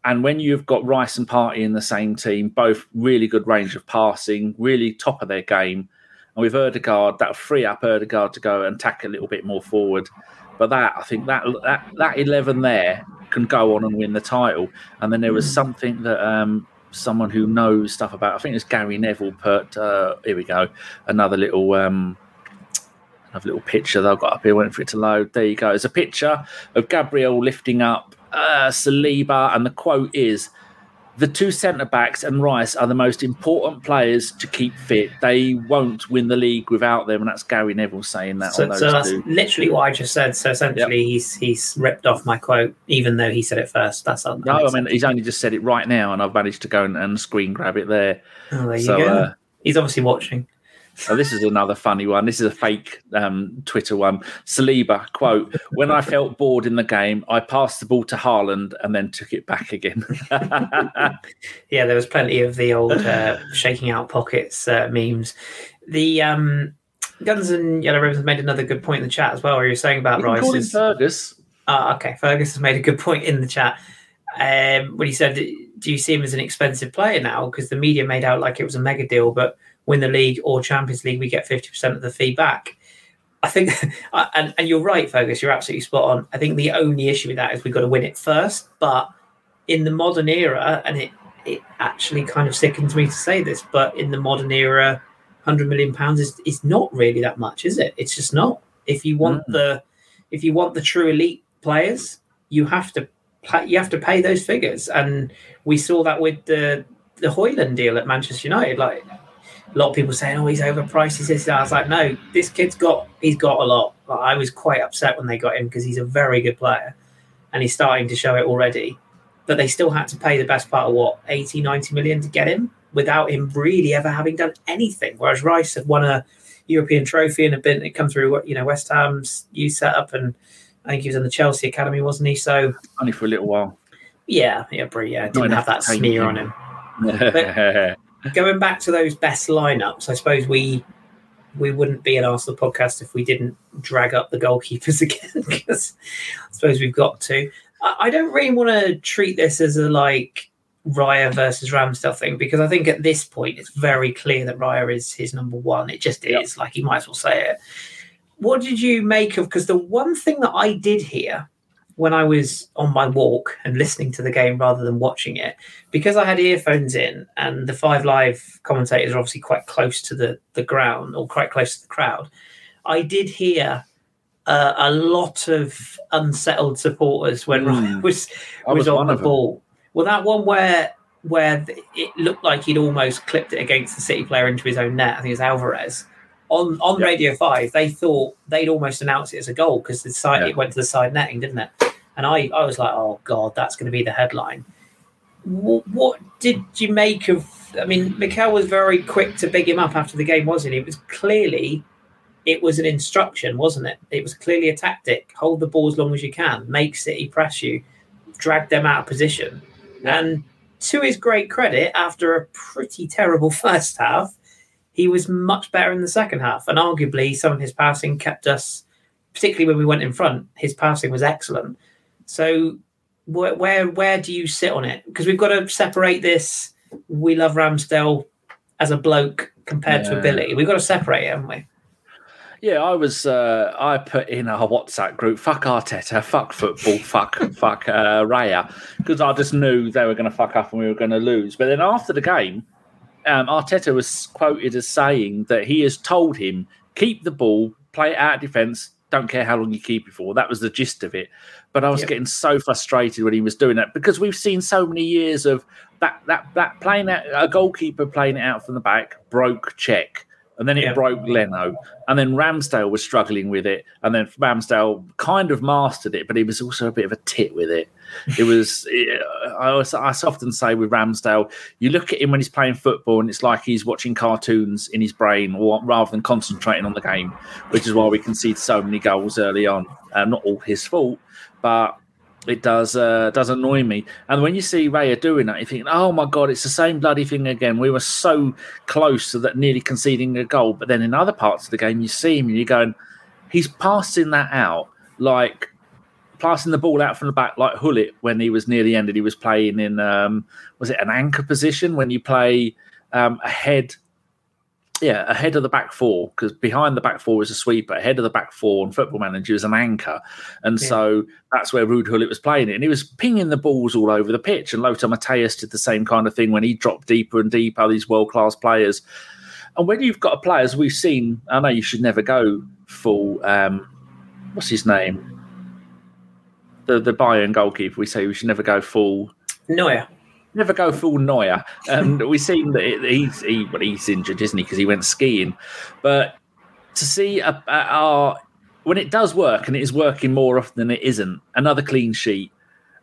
[SPEAKER 3] And when you've got Rice and Partey in the same team, both really good range of passing, really top of their game, and with Odegaard, that'll free up Odegaard to go and tack a little bit more forward. But that I think that that that eleven there can go on and win the title. And then there was something that um, someone who knows stuff about. I think it's Gary Neville put. Uh, here we go. Another little. Um, another little picture that I've got up here. Waiting for it to load. There you go. It's a picture of Gabriel lifting up uh, Saliba, and the quote is, the two centre backs and Rice are the most important players to keep fit. They won't win the league without them, and that's Gary Neville saying that.
[SPEAKER 2] So, so that's two. literally what I just said. So essentially, yep. he's he's ripped off my quote, even though he said it first. That's
[SPEAKER 3] no, I mean he's only just said it right now, and I've managed to go and, and screen grab it there.
[SPEAKER 2] Oh, there so, you go. Uh, he's obviously watching.
[SPEAKER 3] So this is another funny one. This is a fake um, Twitter one. Saliba quote: "When I felt bored in the game, I passed the ball to Haaland and then took it back again."
[SPEAKER 2] yeah, there was plenty of the old uh, shaking out pockets uh, memes. The um, Guns and Yellow Ribbons made another good point in the chat as well, where you're saying about
[SPEAKER 3] Rice. Call Fergus.
[SPEAKER 2] Uh, okay, Fergus has made a good point in the chat um, when he said, "Do you see him as an expensive player now?" Because the media made out like it was a mega deal, but win the league or Champions League, we get 50% of the fee back. I think, and, and you're right, Fergus, you're absolutely spot on. I think the only issue with that is we've got to win it first. But in the modern era, and it, it actually kind of sickens me to say this, but in the modern era, 100 million pounds is, is not really that much, is it? It's just not. If you want mm the if you want the true elite players, you have to you have to pay those figures, and we saw that with the the Højlund deal at Manchester United. Like a lot of people saying, "Oh, he's overpriced." He's this. I was like, "No, this kid's got he's got a lot." Like, I was quite upset when they got him because he's a very good player, and he's starting to show it already. But they still had to pay the best part of what 80, 90 million to get him without him really ever having done anything. Whereas Rice had won a European trophy and had been it come through what you know West Ham's youth setup, and I think he was in the Chelsea academy, wasn't he? So
[SPEAKER 3] only for a little while.
[SPEAKER 2] Yeah, yeah, yeah, didn't have that smear him. on him. but going back to those best lineups, I suppose we we wouldn't be an Arsenal podcast if we didn't drag up the goalkeepers again because I suppose we've got to. I, I don't really want to treat this as a like Raya versus Ramsdale thing because I think at this point it's very clear that Raya is his number one. It just yep. is like he might as well say it. What did you make of? Because the one thing that I did hear when I was on my walk and listening to the game rather than watching it, because I had earphones in and the five live commentators are obviously quite close to the, the ground or quite close to the crowd, I did hear uh, a lot of unsettled supporters when mm. Raya was was, was on the ball. Well, that one where where it looked like he'd almost clipped it against the City player into his own net. I think it was Alvarez. On on yep. Radio Five, they thought they'd almost announced it as a goal because the side yep. it went to the side netting, didn't it? And I, I was like, oh god, that's going to be the headline. What, what did you make of? I mean, Mikel was very quick to big him up after the game, wasn't he? It was clearly, it was an instruction, wasn't it? It was clearly a tactic: hold the ball as long as you can, make City press you, drag them out of position. And to his great credit, after a pretty terrible first half, he was much better in the second half. And arguably, some of his passing kept us, particularly when we went in front, his passing was excellent. So where where, where do you sit on it? Because we've got to separate this. We love Ramsdale as a bloke compared yeah. to ability. We've got to separate it, haven't we?
[SPEAKER 3] Yeah, I was. Uh, I put in our WhatsApp group, "Fuck Arteta, fuck football, fuck fuck uh, Raya," because I just knew they were going to fuck up and we were going to lose. But then after the game, um, Arteta was quoted as saying that he has told him keep the ball, play it out of defence, don't care how long you keep it for. That was the gist of it. But I was yep. getting so frustrated when he was doing that because we've seen so many years of that that that playing out a goalkeeper playing it out from the back broke Cech And then it broke Leno. And then Ramsdale was struggling with it. And then Ramsdale kind of mastered it, but he was also a bit of a tit with it. It was, I, was, I often say with Ramsdale, you look at him when he's playing football and it's like he's watching cartoons in his brain or, rather than concentrating on the game, which is why we concede so many goals early on. Uh, not all his fault, but it does uh, does annoy me. And when you see Raya doing that, you think, "Oh my god, it's the same bloody thing again." We were so close to that, nearly conceding a goal. But then in other parts of the game, you see him and you're going, "He's passing that out like passing the ball out from the back like Gullit when he was near the end and he was playing in um, was it an anchor position when you play um, ahead yeah ahead of the back four because behind the back four is a sweeper ahead of the back four and football manager is an anchor and yeah. so that's where Gullit was playing it and he was pinging the balls all over the pitch and Lothar Matthäus did the same kind of thing when he dropped deeper and deeper these world class players and when you've got a player as we've seen I know you should never go full um, what's his name the the Bayern goalkeeper, we say we should never go full.
[SPEAKER 2] Neuer.
[SPEAKER 3] Never go full Neuer. Um, and we've seen that he's he, well, he's injured, isn't he? Because he went skiing. But to see a, a, our when it does work and it is working more often than it isn't, another clean sheet.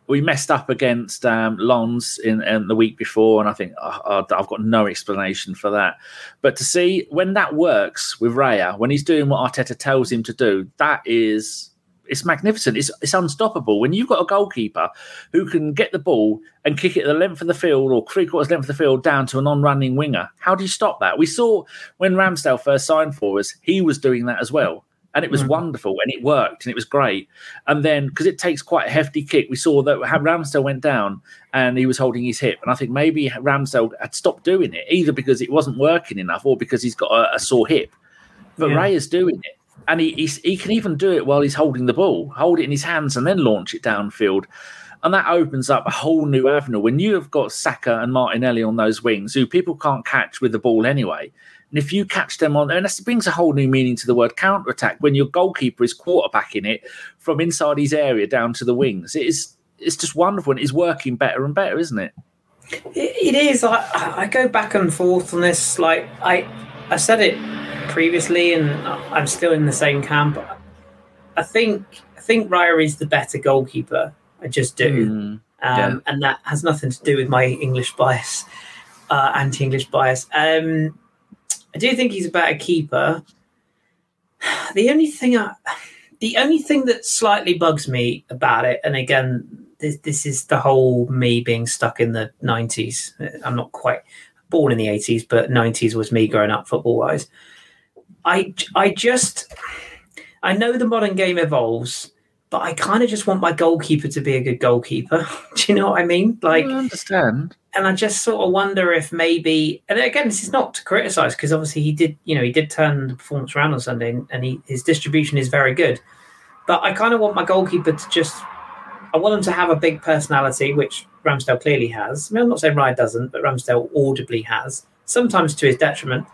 [SPEAKER 3] We messed up against um, Lens in, in the week before, and I think oh, I've got no explanation for that. But to see when that works with Raya, when he's doing what Arteta tells him to do, that is it's magnificent. It's it's unstoppable. When you've got a goalkeeper who can get the ball and kick it the length of the field or three quarters length of the field down to a non-running winger, how do you stop that? We saw when Ramsdale first signed for us, he was doing that as well. And it was mm. wonderful and it worked and it was great. And then because it takes quite a hefty kick, we saw that Ramsdale went down and he was holding his hip. And I think maybe Ramsdale had stopped doing it, either because it wasn't working enough or because he's got a, a sore hip. But yeah. Ray is doing it and he, he, can even do it while he's holding the ball, hold it in his hands, and then launch it downfield. And that opens up a whole new avenue. When you have got Saka and Martinelli on those wings, who people can't catch with the ball anyway, and if you catch them on, and that brings a whole new meaning to the word counter attack. When your goalkeeper is quarterbacking it from inside his area down to the wings, it is it's just wonderful. And it's working better and better, isn't it?
[SPEAKER 2] It is. I, I go back and forth on this. Like I, I said it previously, and I'm still in the same camp. I think I think Raya is the better goalkeeper. I just do, mm, yeah. um, and that has nothing to do with my English bias, uh, anti-English bias. Um, I do think he's a better keeper. The only thing I, the only thing that slightly bugs me about it, and again, this, this is the whole me being stuck in the '90s. I'm not quite born in the '80s, but '90s was me growing up football wise. I I just I know the modern game evolves, but I kind of just want my goalkeeper to be a good goalkeeper. Do you know what I mean? Like, mm,
[SPEAKER 3] I understand.
[SPEAKER 2] And I just sort of wonder if maybe, and again, this is not to criticize because obviously he did, you know, he did turn the performance around on Sunday, and he, his distribution is very good. But I kind of want my goalkeeper to just, I want him to have a big personality, which Ramsdale clearly has. I mean, I'm not saying Raya doesn't, but Ramsdale audibly has, sometimes to his detriment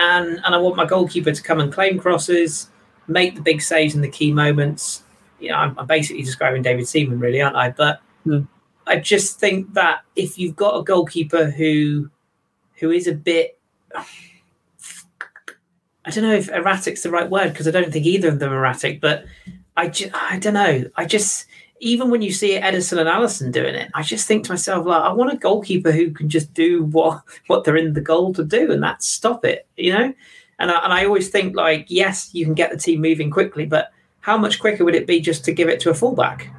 [SPEAKER 2] and and I want my goalkeeper to come and claim crosses, make the big saves in the key moments. You know, I'm, I'm basically describing David Seaman, really, aren't I? But mm. I just think that if you've got a goalkeeper who who is a bit I don't know if erratic's the right word because I don't think either of them are erratic, but I just, I don't know. I just even when you see Ederson and Alisson doing it, I just think to myself, like, I want a goalkeeper who can just do what what they're in the goal to do, and that's stop it, you know. And I, and I always think, like, yes, you can get the team moving quickly, but how much quicker would it be just to give it to a fullback?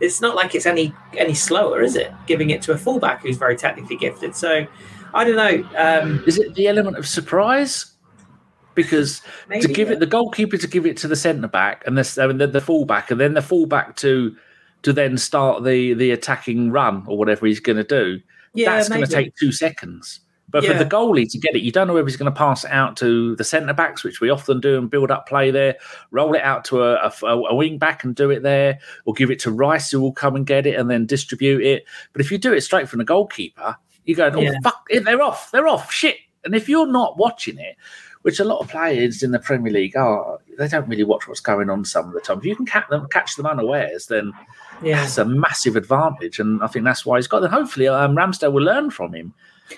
[SPEAKER 2] It's not like it's any any slower, is it? Giving it to a fullback who's very technically gifted. So I don't know. Um,
[SPEAKER 3] is it the element of surprise? Because Maybe, to give yeah. it the goalkeeper to give it to the centre back and the, I mean, the, the fullback, and then the fullback to to then start the the attacking run or whatever he's going to do. Yeah, that's going to take two seconds. But yeah. for the goalie to get it, you don't know whether he's going to pass it out to the centre backs, which we often do, and build up play there, roll it out to a, a, a, wing back and do it there, or give it to Rice, who will come and get it and then distribute it. But if you do it straight from the goalkeeper, you go, oh, yeah. fuck, they're off, they're off, shit. And if you're not watching it, which a lot of players in the Premier League are, they don't really watch what's going on some of the time. If you can catch them, catch them unawares, then yeah. that's a massive advantage, and I think that's why he's got. Then hopefully, um, Ramsdale will learn from him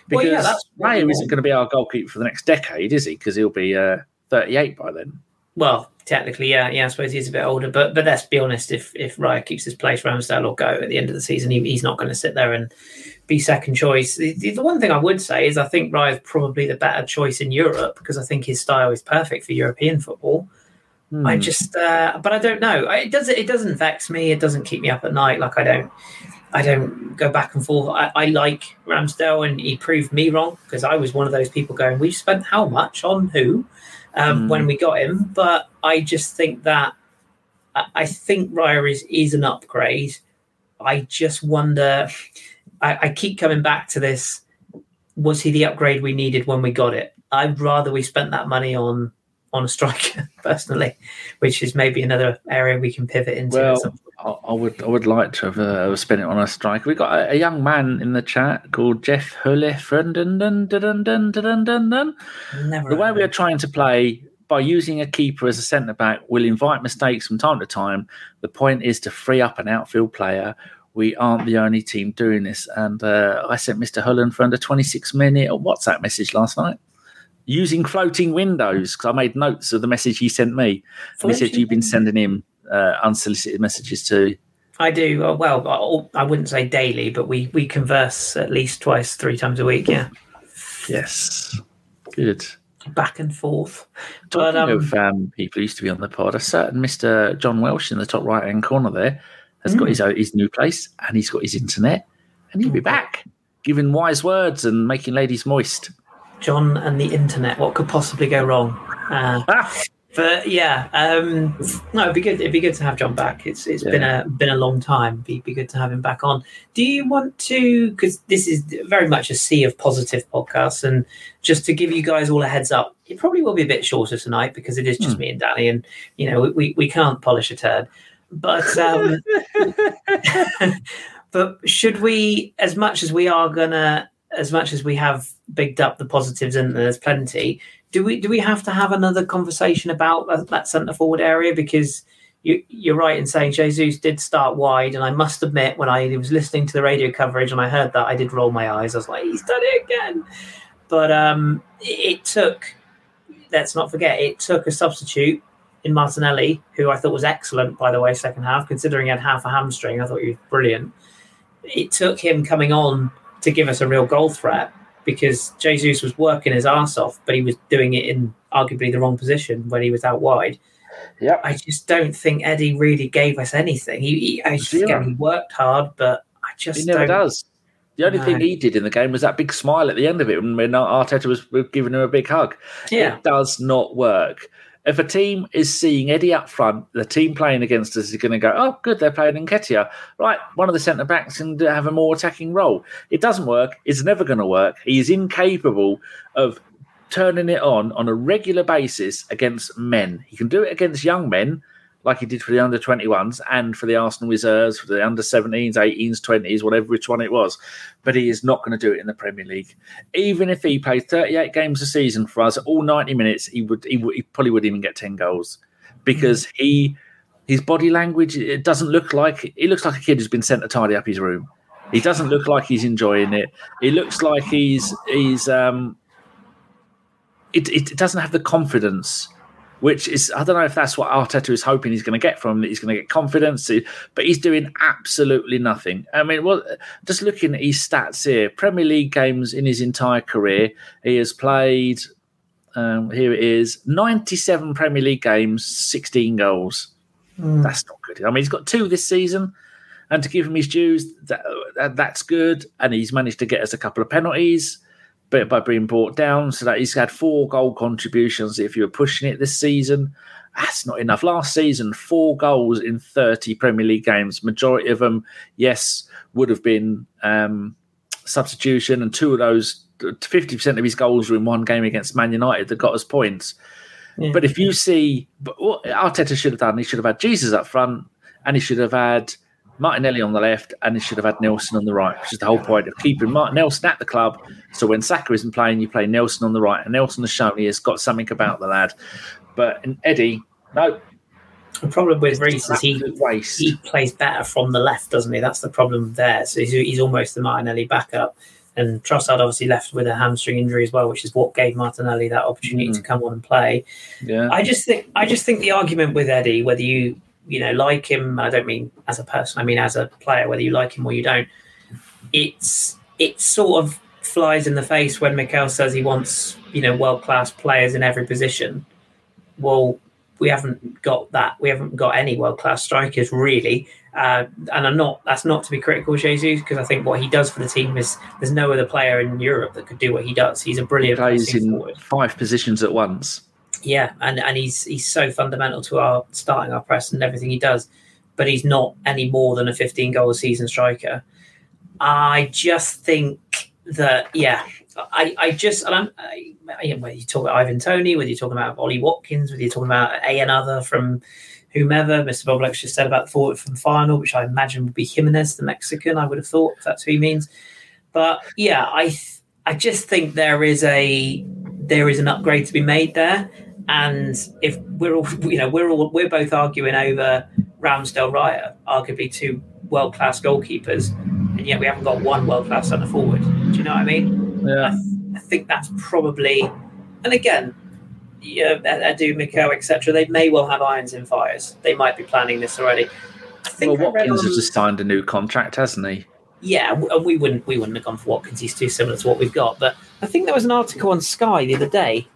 [SPEAKER 3] because well, yeah, Raya isn't going to be our goalkeeper for the next decade, is he? Because he'll be uh, 38 by then.
[SPEAKER 2] Well, technically, yeah, yeah. I suppose he's a bit older, but but let's be honest. If if Raya keeps his place, Ramsdale will go at the end of the season. He, he's not going to sit there and be second choice. The, the, one thing I would say is I think Raya is probably the better choice in Europe because I think his style is perfect for European football. Hmm. I just, uh, but I don't know. It does. It doesn't vex me. It doesn't keep me up at night. Like I don't, I don't go back and forth. I, I like Ramsdale, and he proved me wrong because I was one of those people going, "We spent how much on who?" Um, hmm. When we got him, but I just think that I, I think Raya is is an upgrade. I just wonder. I, I keep coming back to this. Was he the upgrade we needed when we got it? I'd rather we spent that money on on a striker personally, which is maybe another area we can pivot into.
[SPEAKER 3] Well, I would I would like to have uh, spent it on a striker. We got a, a, young man in the chat called Jeff Hullif. The way we are trying to play by using a keeper as a centre back will invite mistakes from time to time. The point is to free up an outfield player we aren't the only team doing this. And uh, I sent Mr. Holland for under 26 minute a WhatsApp message last night using floating windows because I made notes of the message he sent me. And he said you've been sending him uh, unsolicited messages too.
[SPEAKER 2] I do. uh, Well, I wouldn't say daily, but we, we converse at least twice, three times a week. Yeah.
[SPEAKER 3] Yes. Good.
[SPEAKER 2] Back and forth. But,
[SPEAKER 3] Talking
[SPEAKER 2] um,
[SPEAKER 3] of um, people who used to be on the pod, a certain Mr. John Welsh in the top right hand corner there has
[SPEAKER 2] Hmm.
[SPEAKER 3] got his own, his new place and he's got his internet and he'll be back giving wise words and making ladies moist.
[SPEAKER 2] John and the internet. What could possibly go wrong? Uh,
[SPEAKER 3] Ah,
[SPEAKER 2] but yeah, um, no, it'd be good. It'd be good to have John back. It's it's been a been a long time. Be be good to have him back on. Do you want to? Because this is very much a sea of positive podcasts, and just to give you guys all a heads up, it probably will be a bit shorter tonight because it is just
[SPEAKER 3] Hmm.
[SPEAKER 2] me and Danny, and you know we we can't polish a turd. But um, but should we, as much as we are gonna, as much as we have bigged up the positives and there's plenty, do we do we have to have another conversation about that, that centre forward area? Because you, you're right in saying Jesus did start wide, and I must admit, when I was listening to the radio coverage and I heard that, I did roll my eyes. I was like, he's done it again. But um, it took. Let's not forget, it took a substitute in Martinelli, who I thought was excellent, by the way, second half, considering he had half a hamstring. I thought he was brilliant. It took him coming on to give us a real goal threat because Jesus was working his ass off, but he was doing it in arguably the wrong position when he was out wide.
[SPEAKER 3] Yeah,
[SPEAKER 2] I just don't think Eddie really gave us anything. He, he, I just,
[SPEAKER 3] Zero.
[SPEAKER 2] again, he worked hard, but I just
[SPEAKER 3] He never does. The only thing he did in the game was that big smile at the end of it when when Arteta was giving him a big hug.
[SPEAKER 2] Yeah,
[SPEAKER 3] It does not work. If a team is seeing Eddie up front, the team playing against us is going to go, oh, good, they're playing Nketiah. Right, one of the centre backs can have a more attacking role. It doesn't work. It's never going to work. He is incapable of turning it on on a regular basis against men. He can do it against young men, like he did for the under 21s and for the Arsenal reserves, for the under 17s, 18s, 20s, whatever which one it was. But he is not going to do it in the Premier League. Even if he played 38 games a season for us, all 90 minutes, he would he, would, he probably wouldn't even get 10 goals because he his body language it doesn't look like he looks like a kid who's been sent to tidy up his room. He doesn't look like he's enjoying it. He looks like he's he's um it, it doesn't have the confidence which is I don't know if that's what Arteta is hoping he's going to get from him. That he's going to get confidence, but he's doing absolutely nothing. I mean, well, just looking at his stats here, Premier League games in his entire career, he has played. Um, here it is: ninety-seven Premier League games, sixteen goals.
[SPEAKER 2] Mm.
[SPEAKER 3] That's not good. I mean, he's got two this season, and to give him his dues, that, that that's good. And he's managed to get us a couple of penalties but by being brought down, so that he's had four goal contributions. If you were pushing it this season, that's not enough. Last season, four goals in 30 Premier League games. Majority of them, yes, would have been um, substitution, and two of those, 50% of his goals were in one game against Man United that got us points.
[SPEAKER 2] Yeah.
[SPEAKER 3] But if you see, but what Arteta should have done, he should have had Jesus up front, and he should have had Martinelli on the left, and he should have had Nelson on the right, which is the whole point of keeping Martin Nelson at the club. So when Saka isn't playing, you play Nelson on the right, and Nelson has shown he has got something about the lad. But Eddie, no,
[SPEAKER 2] The problem with Reiss is he
[SPEAKER 3] waste.
[SPEAKER 2] he plays better from the left, doesn't he? That's the problem there. So he's, he's almost the Martinelli backup. And Trossard obviously left with a hamstring injury as well, which is what gave Martinelli that opportunity
[SPEAKER 3] Mm.
[SPEAKER 2] to come on and play.
[SPEAKER 3] yeah,
[SPEAKER 2] I just think I just think the argument with Eddie, whether you you know like him, I don't mean as a person, I mean as a player, whether you like him or you don't, it's it sort of flies in the face when Mikel says he wants you know world class players in every position. Well, we haven't got that. We haven't got any world class strikers really. Uh, and I'm not. That's not to be critical Jesus because I think what he does for the team is there's no other player in Europe that could do what he does. He's a
[SPEAKER 3] he
[SPEAKER 2] brilliant
[SPEAKER 3] plays
[SPEAKER 2] passing
[SPEAKER 3] in
[SPEAKER 2] forward.
[SPEAKER 3] five positions at once.
[SPEAKER 2] Yeah, and, and he's he's so fundamental to our starting our press and everything he does, but he's not any more than a 15 goal a season striker. I just think that yeah, I, I just and I'm I, whether you talk about Ivan Toney, whether you're talking about Ollie Watkins, whether you're talking about a another from whomever, Mr. Boblex just said about forward from final, which I imagine would be Jimenez, the Mexican. I would have thought if that's who he means. But yeah, I th- I just think there is a there is an upgrade to be made there. And if we're all, you know, we're all, we're both arguing over Ramsdale Raya, arguably two world class goalkeepers, and yet we haven't got one world class centre forward. Do you know what I mean?
[SPEAKER 3] Yeah.
[SPEAKER 2] I, th- I think that's probably, and again, yeah, Edu, Miko, etc. They may well have irons in fires. They might be planning this already. I think
[SPEAKER 3] Well, Watkins
[SPEAKER 2] on-
[SPEAKER 3] has just signed a new contract, hasn't he?
[SPEAKER 2] yeah, and we wouldn't we wouldn't have gone for Watkins. He's too similar to what we've got. But I think there was an article on Sky the other day.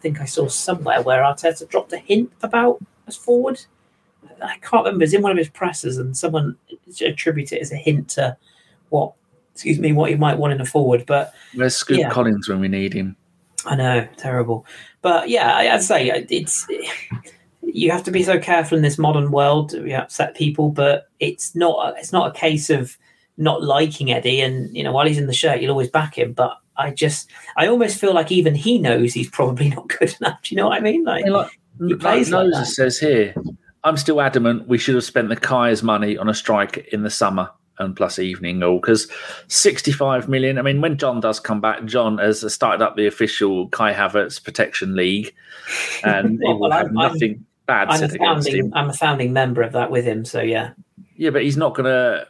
[SPEAKER 2] I think I saw somewhere where Arteta dropped a hint about us forward. I can't remember. It's in one of his presses, and someone attributed it as a hint to what, excuse me, what he might want in a forward. But
[SPEAKER 3] Where's Scoop
[SPEAKER 2] Yeah.
[SPEAKER 3] Collins when we need him?
[SPEAKER 2] I know, terrible. But yeah, I'd say it's you have to be so careful in this modern world. We upset people, but it's not. It's not a case of not liking Eddie, and you know, while he's in the shirt, you'll always back him. But I just, I almost feel like even he knows he's probably not good enough. Do you know what I mean? Like,
[SPEAKER 3] like,
[SPEAKER 2] He plays like that.
[SPEAKER 3] says here, I'm still adamant we should have spent the Kai's money on a strike in the summer and plus evening all because 65 million. I mean, when John does come back, John has started up the official Kai Havertz Protection League, and he
[SPEAKER 2] Well,
[SPEAKER 3] will have
[SPEAKER 2] I'm- I'm-
[SPEAKER 3] nothing bad
[SPEAKER 2] I'm a
[SPEAKER 3] said against him.
[SPEAKER 2] I'm a founding member of that with him. So yeah,
[SPEAKER 3] Yeah, but he's not going to.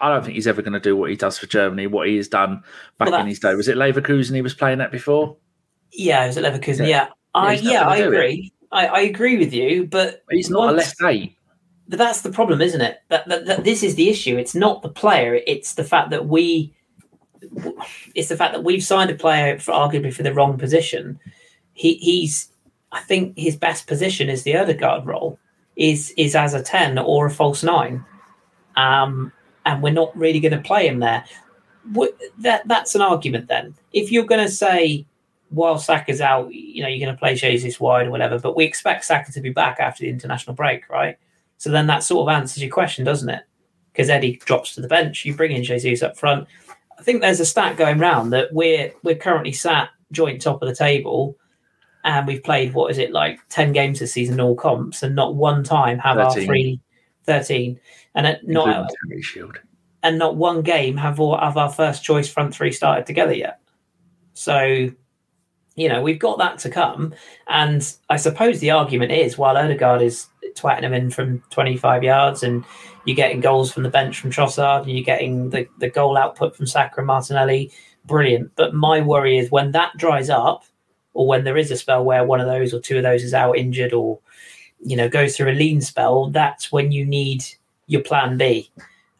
[SPEAKER 3] I don't think he's ever going to do what he does for Germany, what he has done back
[SPEAKER 2] Well,
[SPEAKER 3] in his day. Was it Leverkusen he was playing at before?
[SPEAKER 2] yeah, it was at Leverkusen.
[SPEAKER 3] Yeah.
[SPEAKER 2] Yeah, I yeah, I agree. I, I agree with you, but
[SPEAKER 3] He's not a left eight.
[SPEAKER 2] But that's the problem, isn't it? That, that, that this is the issue. It's not the player. It's the fact that we. It's the fact that we've signed a player for arguably for the wrong position. He, he's. I think his best position is the other guard role. Is is as a ten or a false nine, um, and we're not really going to play him there. What, that that's an argument then. If you're going to say while Saka's out, you know, you're going to play Jesus wide or whatever, but we expect Saka to be back after the international break, right? So then that sort of answers your question, doesn't it? Because Eddie drops to the bench, you bring in Jesus up front. I think there's a stat going round that we're we're currently sat joint top of the table, and we've played what is it like ten games this season, all comps, and not one time have our
[SPEAKER 3] 13.
[SPEAKER 2] three 13. And at not
[SPEAKER 3] Terry Shield.
[SPEAKER 2] and not one game have all of our first choice front three started together yet. So, you know, we've got that to come. And I suppose the argument is while Odegaard is twatting them in from 25 yards and you're getting goals from the bench from Trossard and you're getting the, the goal output from Saka and Martinelli, brilliant. But my worry is when that dries up or when there is a spell where one of those or two of those is out injured or, you know, goes through a lean spell, that's when you need your plan B.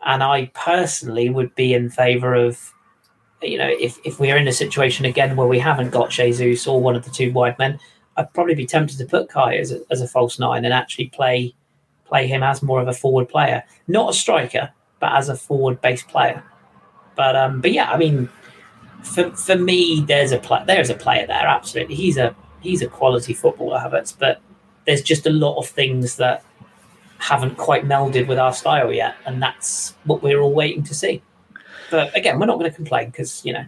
[SPEAKER 2] And I personally would be in favour of, you know, if, if we are in a situation again where we haven't got Jesus or one of the two wide men, I'd probably be tempted to put Kai as a, as a false nine and actually play play him as more of a forward player, not a striker, but as a forward based player. But um, but yeah, I mean, for for me, there's a pla- there's a player there. Absolutely, he's a he's a quality footballer, Havertz. But there's just a lot of things that haven't quite melded with our style yet, and that's what we're all waiting to see. But again, we're not going to complain because you know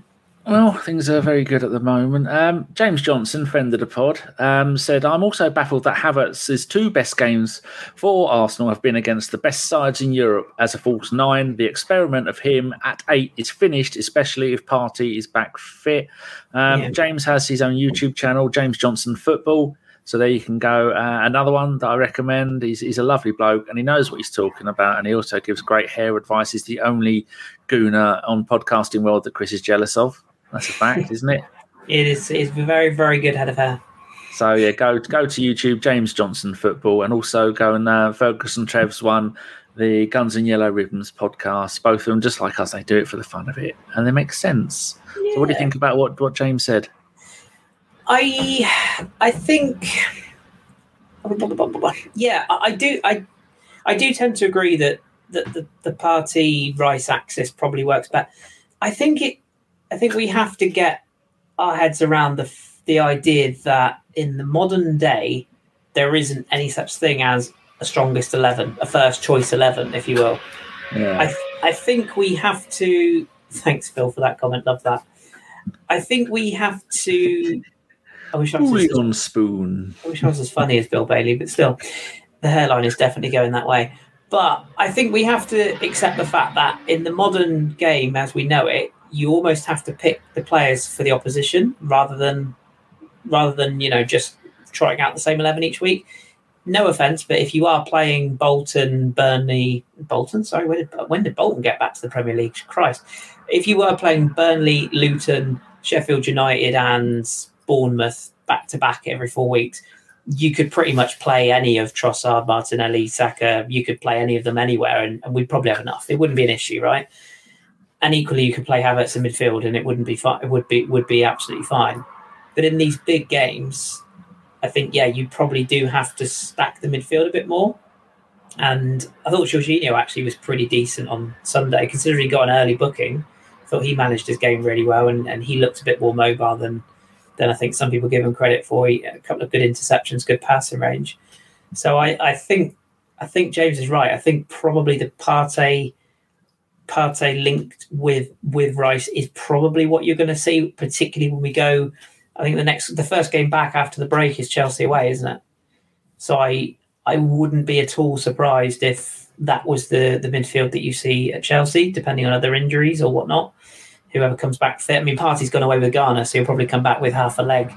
[SPEAKER 3] Well, things are very good at the moment. Um, James Johnson, friend of the pod, um, said, I'm also baffled that Havertz's two best games for Arsenal have been against the best sides in Europe as a false nine. The experiment of him at eight is finished, especially if Partey is back fit. Um,
[SPEAKER 2] Yeah.
[SPEAKER 3] James has his own YouTube channel, James Johnson Football. So there you can go. Uh, another one that I recommend. He's, he's a lovely bloke and he knows what he's talking about. And he also gives great hair advice. He's the only gooner on podcasting world that Kris is jealous of. That's a fact, isn't it?
[SPEAKER 2] it is it's very very good head of hair.
[SPEAKER 3] So yeah, go go to YouTube, James Johnson Football, and also go and uh, Ferguson Trev's one, the Guns and Yellow Ribbons podcast. Both of them, just like us, they do it for the fun of it, and they make sense. So, what do you think about what what James said?
[SPEAKER 2] I I think yeah, I, do I I do tend to agree that that the, the Partey Rice axis probably works better. I think it I think we have to get our heads around the the idea that in the modern day there isn't any such thing as a strongest 11, a first choice 11 if you will.
[SPEAKER 3] Yeah,
[SPEAKER 2] I, I think we have to. Thanks, Phil, for that comment. Love that. I think we have to. I wish I was, as,
[SPEAKER 3] Bouillon spoon.
[SPEAKER 2] I wish I was as funny as Bill Bailey, but still, the hairline is definitely going that way. But I think we have to accept the fact that in the modern game, as we know it, you almost have to pick the players for the opposition rather than rather than you know just trying out the same eleven each week. no offense, but if you are playing Bolton, Burnley, Bolton, sorry, when did, when did Bolton get back to the Premier League? Christ. If you were playing Burnley, Luton, Sheffield United, and Bournemouth back to back every four weeks, you could pretty much play any of Trossard, Martinelli, Saka. You could play any of them anywhere, and, and we'd probably have enough. It wouldn't be an issue, right? And equally, you could play Havertz in midfield, and it wouldn't be fine. It would be would be absolutely fine. But in these big games, I think yeah, you probably do have to stack the midfield a bit more. And I thought Jorginho actually was pretty decent on Sunday, considering he got an early booking. I thought he managed his game really well, and, and he looked a bit more mobile than than I think some people give him credit for. He, a couple of good interceptions, good passing range. So I, I think I think James is right. I think probably the Partey Partey linked with with Rice is probably what you're going to see, particularly when we go. I think the next the first game back after the break is Chelsea away, isn't it? So I I wouldn't be at all surprised if that was the the midfield that you see at Chelsea, depending on other injuries or whatnot whoever comes back fit. I mean, Partey's gone away with Ghana, so he'll probably come back with half a leg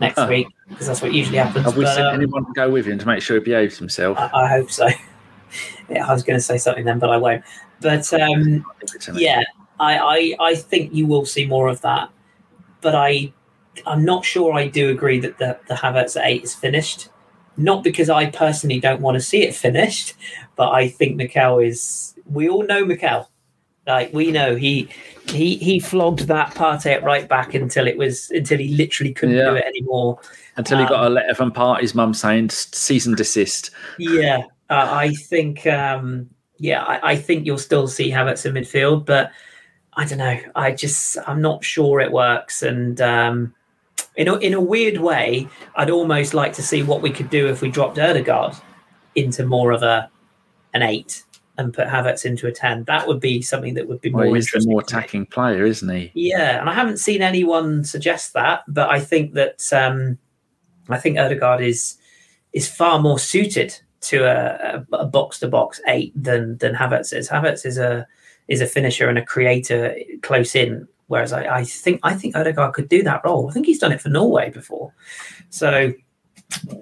[SPEAKER 2] next week because that's what usually happens.
[SPEAKER 3] Have we but, sent um, anyone to go with him to make sure he behaves himself?
[SPEAKER 2] I, I hope so. yeah, I was going to say something then, but I won't. But um, yeah, I, I I think you will see more of that. But I I'm not sure I do agree that the the Havertz at eight is finished. Not because I personally don't want to see it finished, but I think Mikel is. We all know Mikel like we know he he he flogged that Partey at right back until it was until he literally couldn't yeah. do it anymore.
[SPEAKER 3] Until he um, got a um, letter from Partey's mum saying cease and desist.
[SPEAKER 2] Yeah, uh, I think um, yeah, I, I, think you'll still see Havertz in midfield, but I don't know. I just I'm not sure it works, and um, in a, in a weird way, I'd almost like to see what we could do if we dropped Odegaard into more of a an eight and put Havertz into a 10. That would be something that would be well, more interesting.
[SPEAKER 3] more attacking player, isn't he?
[SPEAKER 2] Yeah, and I haven't seen anyone suggest that, but I think that um, I think Odegaard is is far more suited to a box to box eight than than Havertz is. Havertz is a is a finisher and a creator close in, whereas I, I think I think Odegaard could do that role. I think he's done it for Norway before, so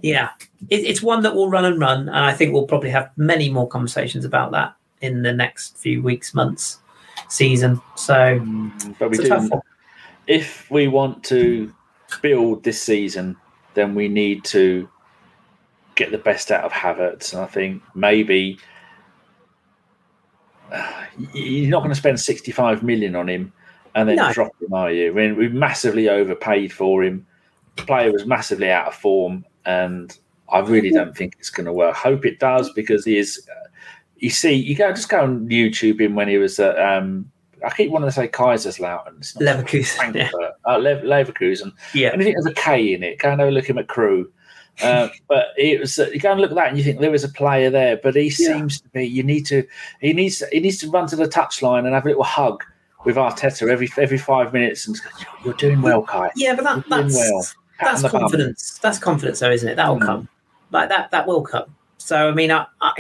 [SPEAKER 2] yeah, it, it's one that will run and run, and I think we'll probably have many more conversations about that in the next few weeks, months, season. So,
[SPEAKER 3] mm, but we do. If we want to build this season, then we need to get the best out of Havertz, and I think maybe uh, you're not going to spend 65 million on him and then no. drop him, are you? I mean, we've massively overpaid for him. The player was massively out of form, and I really don't think it's going to work. Hope it does because he is. Uh, you see, you go just go on YouTube him when he was at. Um, I keep wanting to say Kaiserslautern. It's
[SPEAKER 2] Leverkusen.
[SPEAKER 3] Yeah. Uh, Le- Leverkusen. Yeah. Anything has a K in it. Go and have a look him at Crewe. Uh, but it was uh, you go and look at that and you think there is a player there, but he yeah. seems to be. You need to. He needs. He needs to run to the touchline and have a little hug with Arteta every every five minutes and go, "You're doing well, Kai.
[SPEAKER 2] Yeah, but that, that's well that's confidence. That's confidence, though, isn't it? That will mm. come. Like that. That will come. So I mean, I, I,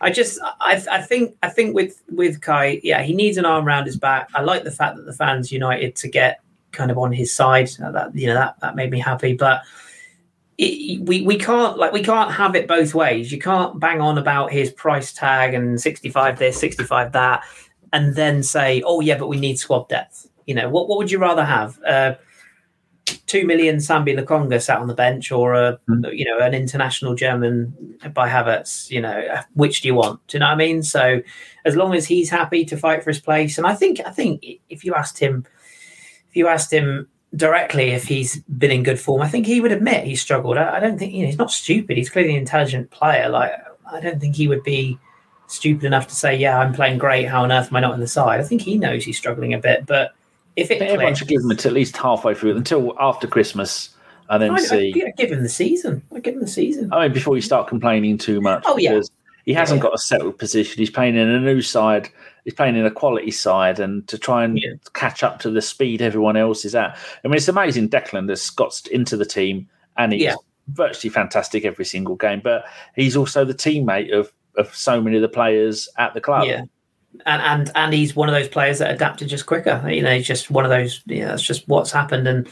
[SPEAKER 2] I just, I, I think, I think with with Kai, yeah, he needs an arm around his back. I like the fact that the fans united to get kind of on his side. That you know that that made me happy, but. It, we we can't like we can't have it both ways. You can't bang on about his price tag and sixty five this, sixty five that, and then say, oh yeah, but we need squad depth. You know what? What would you rather have? Uh, two million Sambi Lokonga sat on the bench, or a mm. you know an international German by Havertz. You know, which do you want? Do you know what I mean? So, as long as he's happy to fight for his place, and I think I think if you asked him, if you asked him directly if he's been in good form, I think he would admit he's struggled. I, I don't think you know he's not stupid. He's clearly an intelligent player. Like I don't think he would be stupid enough to say, "Yeah, I'm playing great. How on earth am I not in the side?" I think he knows he's struggling a bit, but if it
[SPEAKER 3] everyone should give him until at least halfway through until after Christmas and then I, see.
[SPEAKER 2] I give him the season. I give him the season.
[SPEAKER 3] I mean, before you start complaining too much.
[SPEAKER 2] Oh yeah.
[SPEAKER 3] He hasn't yeah. got a settled position. He's playing in a new side. He's playing in a quality side, and to try and yeah. catch up to the speed everyone else is at. I mean, it's amazing. Declan has got into the team, and he's yeah. virtually fantastic every single game. But he's also the teammate of of so many of the players at the club.
[SPEAKER 2] Yeah and and and he's one of those players that adapted just quicker. You know, he's just one of those. You know, that's just what's happened. And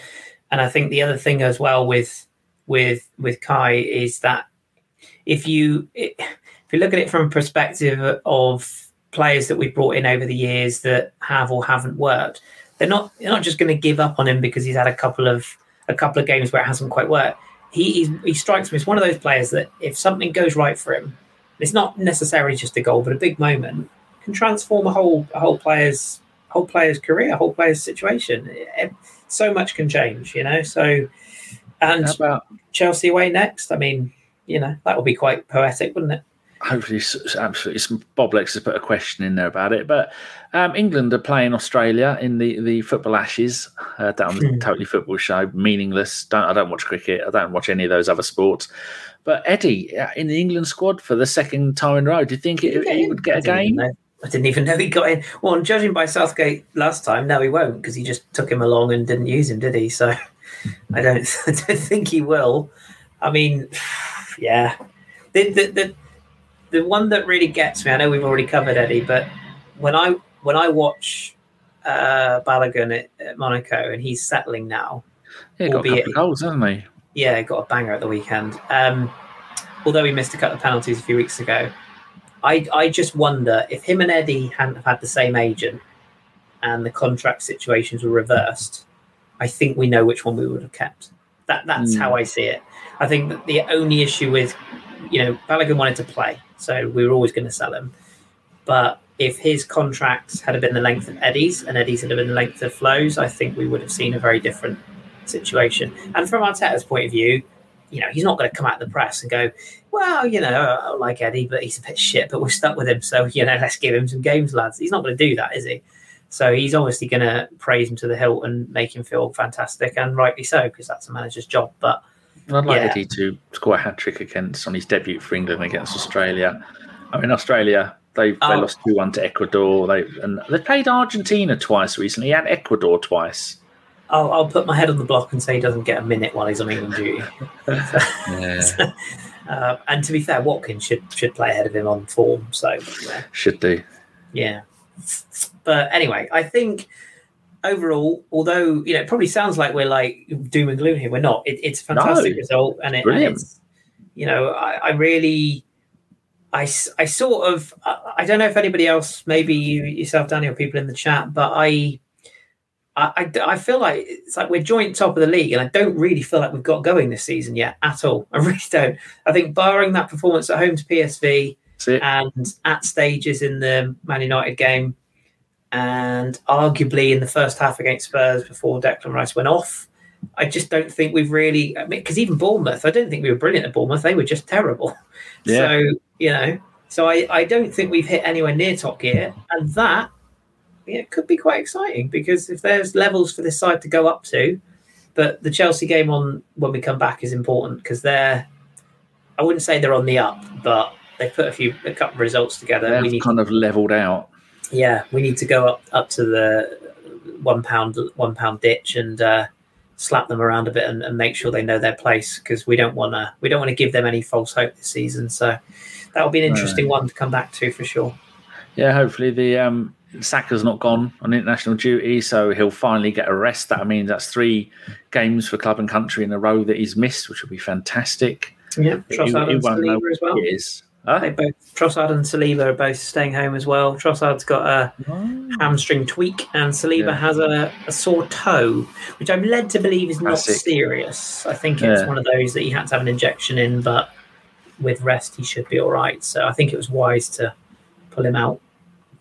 [SPEAKER 2] and I think the other thing as well with with with Kai is that if you if you look at it from a perspective of players that we've brought in over the years that have or haven't worked, they're not they're not just going to give up on him because he's had a couple of a couple of games where it hasn't quite worked. He he strikes me as one of those players that if something goes right for him, it's not necessarily just a goal, but a big moment can transform a whole a whole player's whole player's career, a whole player's situation. So much can change, you know. So, and about Chelsea away next. I mean, you know, that would be quite poetic, wouldn't it?
[SPEAKER 3] hopefully, absolutely. Bob Lex has put a question in there about it. But um, England are playing Australia in the, the football ashes uh, down the hmm. Totally Football show. Meaningless. Don't I don't watch cricket. I don't watch any of those other sports. But Eddie uh, in the England squad for the second time in a row. Do you think it, he would get a game?
[SPEAKER 2] I didn't even know he got in. Well, judging by Southgate last time, no, he won't because he just took him along and didn't use him, did he? So I don't, I don't think he will. I mean, yeah, the, the, the the one that really gets me, I know we've already covered Eddie, but when I when I watch uh, Balogun at, at Monaco and he's settling now,
[SPEAKER 3] yeah, got a couple goals, hasn't he?
[SPEAKER 2] Yeah, got a banger at the weekend. Um, although he missed a couple of penalties a few weeks ago, I I just wonder if him and Eddie hadn't have had the same agent and the contract situations were reversed. I think we know which one we would have kept. That that's mm. how I see it. I think that the only issue with you know Balogun wanted to play. So we were always going to sell him. But if his contracts had been the length of Eddie's and Eddie's had been the length of Flo's, I think we would have seen a very different situation. And from Arteta's point of view, you know, he's not going to come out of the press and go, well, you know, I like Eddie, but he's a bit shit, but we're stuck with him. So, you know, let's give him some games, lads. He's not going to do that, is he? So he's obviously going to praise him to the hilt and make him feel fantastic, and rightly so, because that's a manager's job. But
[SPEAKER 3] I'd like yeah. Eddie to score a hat trick against on his debut for England against Australia. I mean, Australia they they oh. lost two one to Ecuador. They and they played Argentina twice recently and Ecuador twice.
[SPEAKER 2] I'll, I'll put my head on the block and say he doesn't get a minute while he's on England duty.
[SPEAKER 3] yeah.
[SPEAKER 2] uh, and to be fair, Watkins should should play ahead of him on form. So
[SPEAKER 3] yeah. should do.
[SPEAKER 2] Yeah. But anyway, I think overall, although you know, it probably sounds like we're like doom and gloom here, we're not. It, it's a fantastic no, result, and, it, and, it's you know, I, I, really, I, I sort of, I don't know if anybody else, maybe you yourself, Daniel people in the chat, but I. I, I, feel like it's like we're joint top of the league, and I don't really feel like we've got going this season yet at all. I really don't. I think barring that performance at home to PSV and at stages in the Man United game, and arguably in the first half against Spurs before Declan Rice went off. I just don't think we've really, because I mean, even Bournemouth, I don't think we were brilliant at Bournemouth. They were just terrible. Yeah. So, you know, so I, I don't think we've hit anywhere near top gear. And that yeah, it could be quite exciting because if there's levels for this side to go up to, but the Chelsea game on when we come back is important because they're, I wouldn't say they're on the up, but they put a few, a couple of results together.
[SPEAKER 3] They've we need kind of leveled out
[SPEAKER 2] yeah, we need to go up up to the one pound one pound ditch and uh, slap them around a bit and, and, make sure they know their place because we don't want to we don't want to give them any false hope this season. So that'll be an interesting one to come back to for sure.
[SPEAKER 3] Yeah, hopefully the um, Saka's not gone on international duty, so he'll finally get a rest. That means that's three games for club and country in a row that he's missed, which will be fantastic.
[SPEAKER 2] Yeah, Trossard he, he as well.
[SPEAKER 3] Huh?
[SPEAKER 2] They both Trossard and Saliba are both staying home as well. Trossard's got a oh. hamstring tweak, and Saliba yeah. has a, a, sore toe, which I'm led to believe is Classic. not serious. I think it's yeah. one of those that he had to have an injection in, but with rest he should be all right. So I think it was wise to pull him out.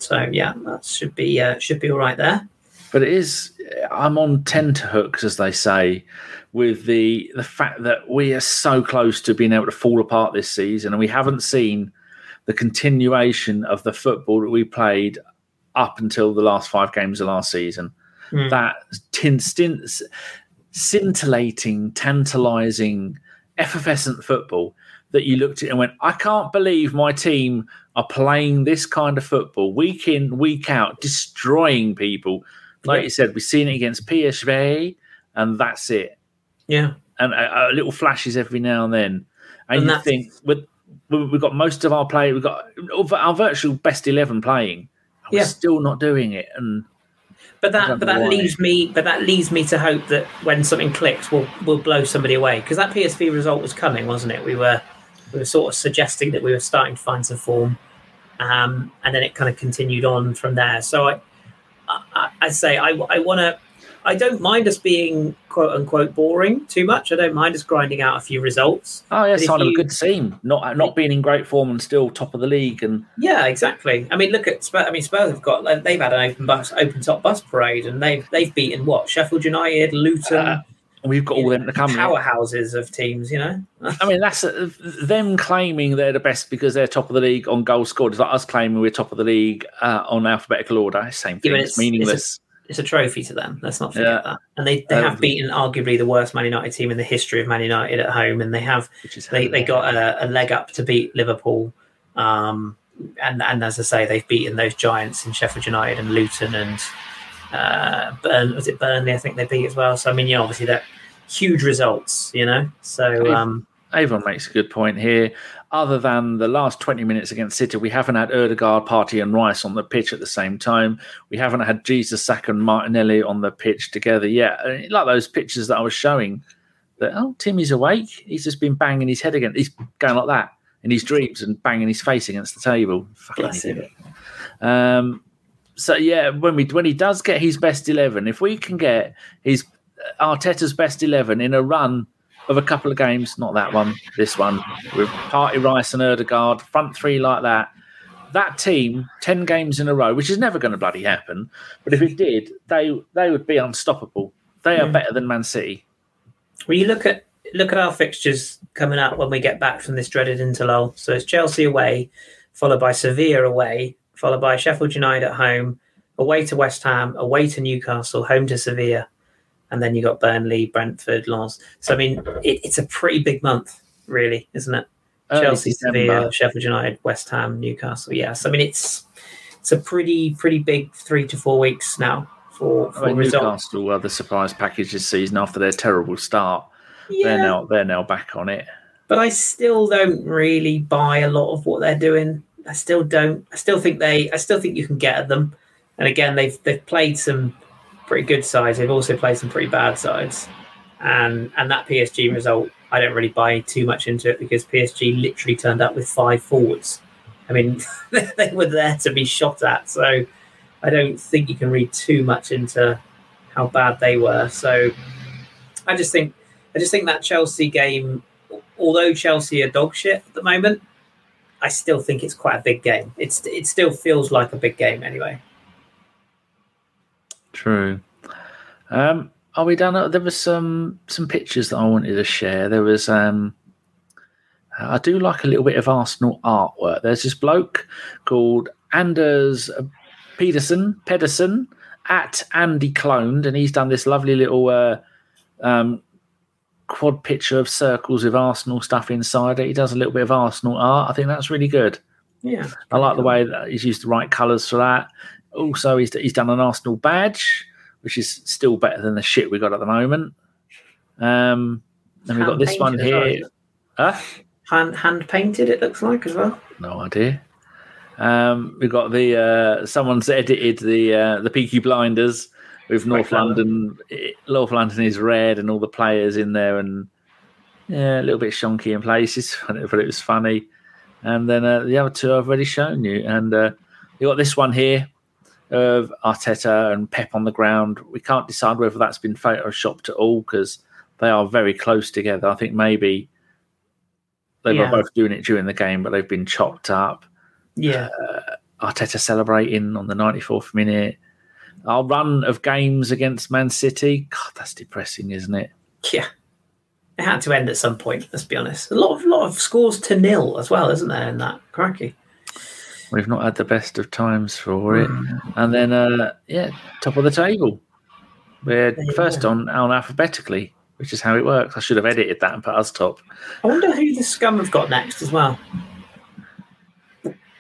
[SPEAKER 2] So yeah, that should be uh, should be all right there.
[SPEAKER 3] But it is, I'm on tenterhooks, as they say, with the the fact that we are so close to being able to fall apart this season, and we haven't seen the continuation of the football that we played up until the last five games of last season. Mm. That tin, stint, scintillating, tantalizing, effervescent football that you looked at and went, I can't believe my team are playing this kind of football week in, week out, destroying people like yeah. you said, we've seen it against PSV, and that's it.
[SPEAKER 2] Yeah,
[SPEAKER 3] and uh, uh, little flashes every now and then, and, and you think with we've got most of our play, we've got our virtual best eleven playing. We're yeah. still not doing it, and
[SPEAKER 2] but that but that why. leaves me but that leaves me to hope that when something clicks, we'll we'll blow somebody away because that PSV result was coming, wasn't it? We were We were sort of suggesting that we were starting to find some form, um, and then it kind of continued on from there. So I, I, I say I, I want to. I don't mind us being quote unquote boring too much. I don't mind us grinding out a few results.
[SPEAKER 3] Oh, yeah, sign of a good team. Not not being in great form and still top of the league. And
[SPEAKER 2] Yeah, exactly. I mean, look at Spurs. I mean, Spurs have got they've had an open bus, open top bus parade, and they've they've beaten what Sheffield United, Luton,
[SPEAKER 3] Uh, we've got all them to come.
[SPEAKER 2] powerhouses of teams. You know,
[SPEAKER 3] I mean, that's uh, them claiming they're the best because they're top of the league on goals scored. It's like us claiming we're top of the league uh, on alphabetical order. Same thing.
[SPEAKER 2] Yeah,
[SPEAKER 3] it's,
[SPEAKER 2] it's-
[SPEAKER 3] meaningless.
[SPEAKER 2] it's a trophy to them. Let's not forget
[SPEAKER 3] Yeah.
[SPEAKER 2] that. And they, they
[SPEAKER 3] Um,
[SPEAKER 2] have beaten arguably the worst Man United team in the history of Man United at home, and they have they, they got a, a leg up to beat Liverpool. Um, and and as I say, they've beaten those giants in Sheffield United and Luton and uh, Burn was it Burnley? I think they beat as well. So I mean, you know, obviously that huge results, you know. So um,
[SPEAKER 3] Avon makes a good point here. Other than the last 20 minutes against City, we haven't had Odegaard, Partey, and Rice on the pitch at the same time. We haven't had Jesus, Saka, and Martinelli on the pitch together yet. Like those pictures that I was showing, that, oh, Timmy's awake. He's just been banging his head against, he's going like that in his dreams and banging his face against the table. Fucking
[SPEAKER 2] Bless him.
[SPEAKER 3] idiot. Um, so yeah, when we when he does get his best eleven, if we can get his Arteta's best eleven in a run of a couple of games, not that one, this one, with Partey Rice and Odegaard, front three like that, that team, ten games in a row, which is never going to bloody happen, but if it did, they they would be unstoppable. They are
[SPEAKER 2] Mm.
[SPEAKER 3] better than Man City.
[SPEAKER 2] Well, you look at look at our fixtures coming up when we get back from this dreaded interlull. So it's Chelsea away, followed by Sevilla away, followed by Sheffield United at home, away to West Ham, away to Newcastle, home to Sevilla, and then you got Burnley, Brentford, Lens. So I mean, it, it's a pretty big month, really, isn't it?
[SPEAKER 3] Early
[SPEAKER 2] Chelsea,
[SPEAKER 3] December.
[SPEAKER 2] Sevilla, Sheffield United, West Ham, Newcastle. Yes, I mean it's it's a pretty pretty big three to four weeks now for
[SPEAKER 3] I mean. Newcastle are the surprise package this season after their terrible start.
[SPEAKER 2] Yeah.
[SPEAKER 3] They're now they're now back on it.
[SPEAKER 2] but I still don't really buy a lot of what they're doing. I still don't. I still think they. I still think you can get at them. And again, they've they've played some pretty good sides. They've also played some pretty bad sides. And and that PSG result, I don't really buy too much into it because PSG literally turned up with five forwards. I mean, they were there to be shot at. So I don't think you can read too much into how bad they were. So I just think I just think that Chelsea game although Chelsea are dog shit at the moment, I still think it's quite a big game. It's it still feels like a big game anyway.
[SPEAKER 3] True. Um, are we done? There was some some pictures that I wanted to share. There was um, I do like a little bit of Arsenal artwork. There's this bloke called Anders Pedersen Pedersen at Andy Cloned, and he's done this lovely little uh, um, quad picture of circles with Arsenal stuff inside it. He does a little bit of Arsenal art. I think that's really good.
[SPEAKER 2] Yeah,
[SPEAKER 3] I like the way that he's used the right colours for that. Also, he's he's done an Arsenal badge, which is still better than the shit we got at the moment. Um, then we've got this one
[SPEAKER 2] Hand-painted well,
[SPEAKER 3] here. Huh?
[SPEAKER 2] hand hand painted. It looks like as well.
[SPEAKER 3] No idea. Um, we've got the uh, someone's edited the uh, the Peaky Blinders with North. London. eh, North London is red and all the players in there, and yeah, a little bit shonky in places, but it was funny. And then uh, the other two I've already shown you, and uh, you got this one here of Arteta and Pep on the ground. We can't decide whether that's been photoshopped at all because they are very close together. I think maybe they
[SPEAKER 2] Yeah.
[SPEAKER 3] were both doing it during the game, but they've been chopped up.
[SPEAKER 2] Yeah,
[SPEAKER 3] Arteta celebrating on the 94th minute. Our run of games against Man City, God, that's depressing, isn't it?
[SPEAKER 2] yeah. It had to end at some point. Let's be honest. A lot of lot of scores to nil as well, isn't there? In that cracky.
[SPEAKER 3] We've not had the best of times for it. And then, uh, yeah, top of the table. We're first on, on alphabetically, which is how it works. I should have edited that and put us top.
[SPEAKER 2] I wonder who the scum have got next as well.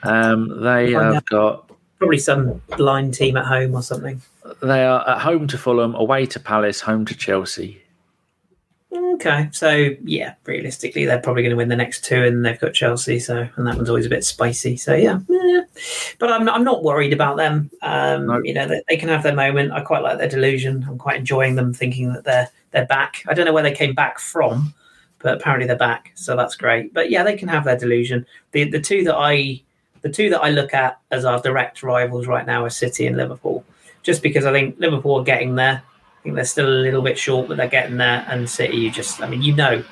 [SPEAKER 3] Um, they have got
[SPEAKER 2] Probably some blind team at home or something.
[SPEAKER 3] they are at home to Fulham, away to Palace, home to Chelsea.
[SPEAKER 2] Okay, so yeah, realistically, they're probably going to win the next two, and they've got Chelsea. So, and that one's always a bit spicy. So, yeah, yeah. but I'm I'm not worried about them. Um,
[SPEAKER 3] No.
[SPEAKER 2] You know, they, they can have their moment. I quite like their delusion. I'm quite enjoying them, thinking that they're they're back. I don't know where they came back from, but apparently they're back, so that's great. But yeah, they can have their delusion. The the two that I the two that I look at as our direct rivals right now are City and Liverpool, just because I think Liverpool are getting there. I think they're still a little bit short, but they're getting there. And City, you just, I mean, you know,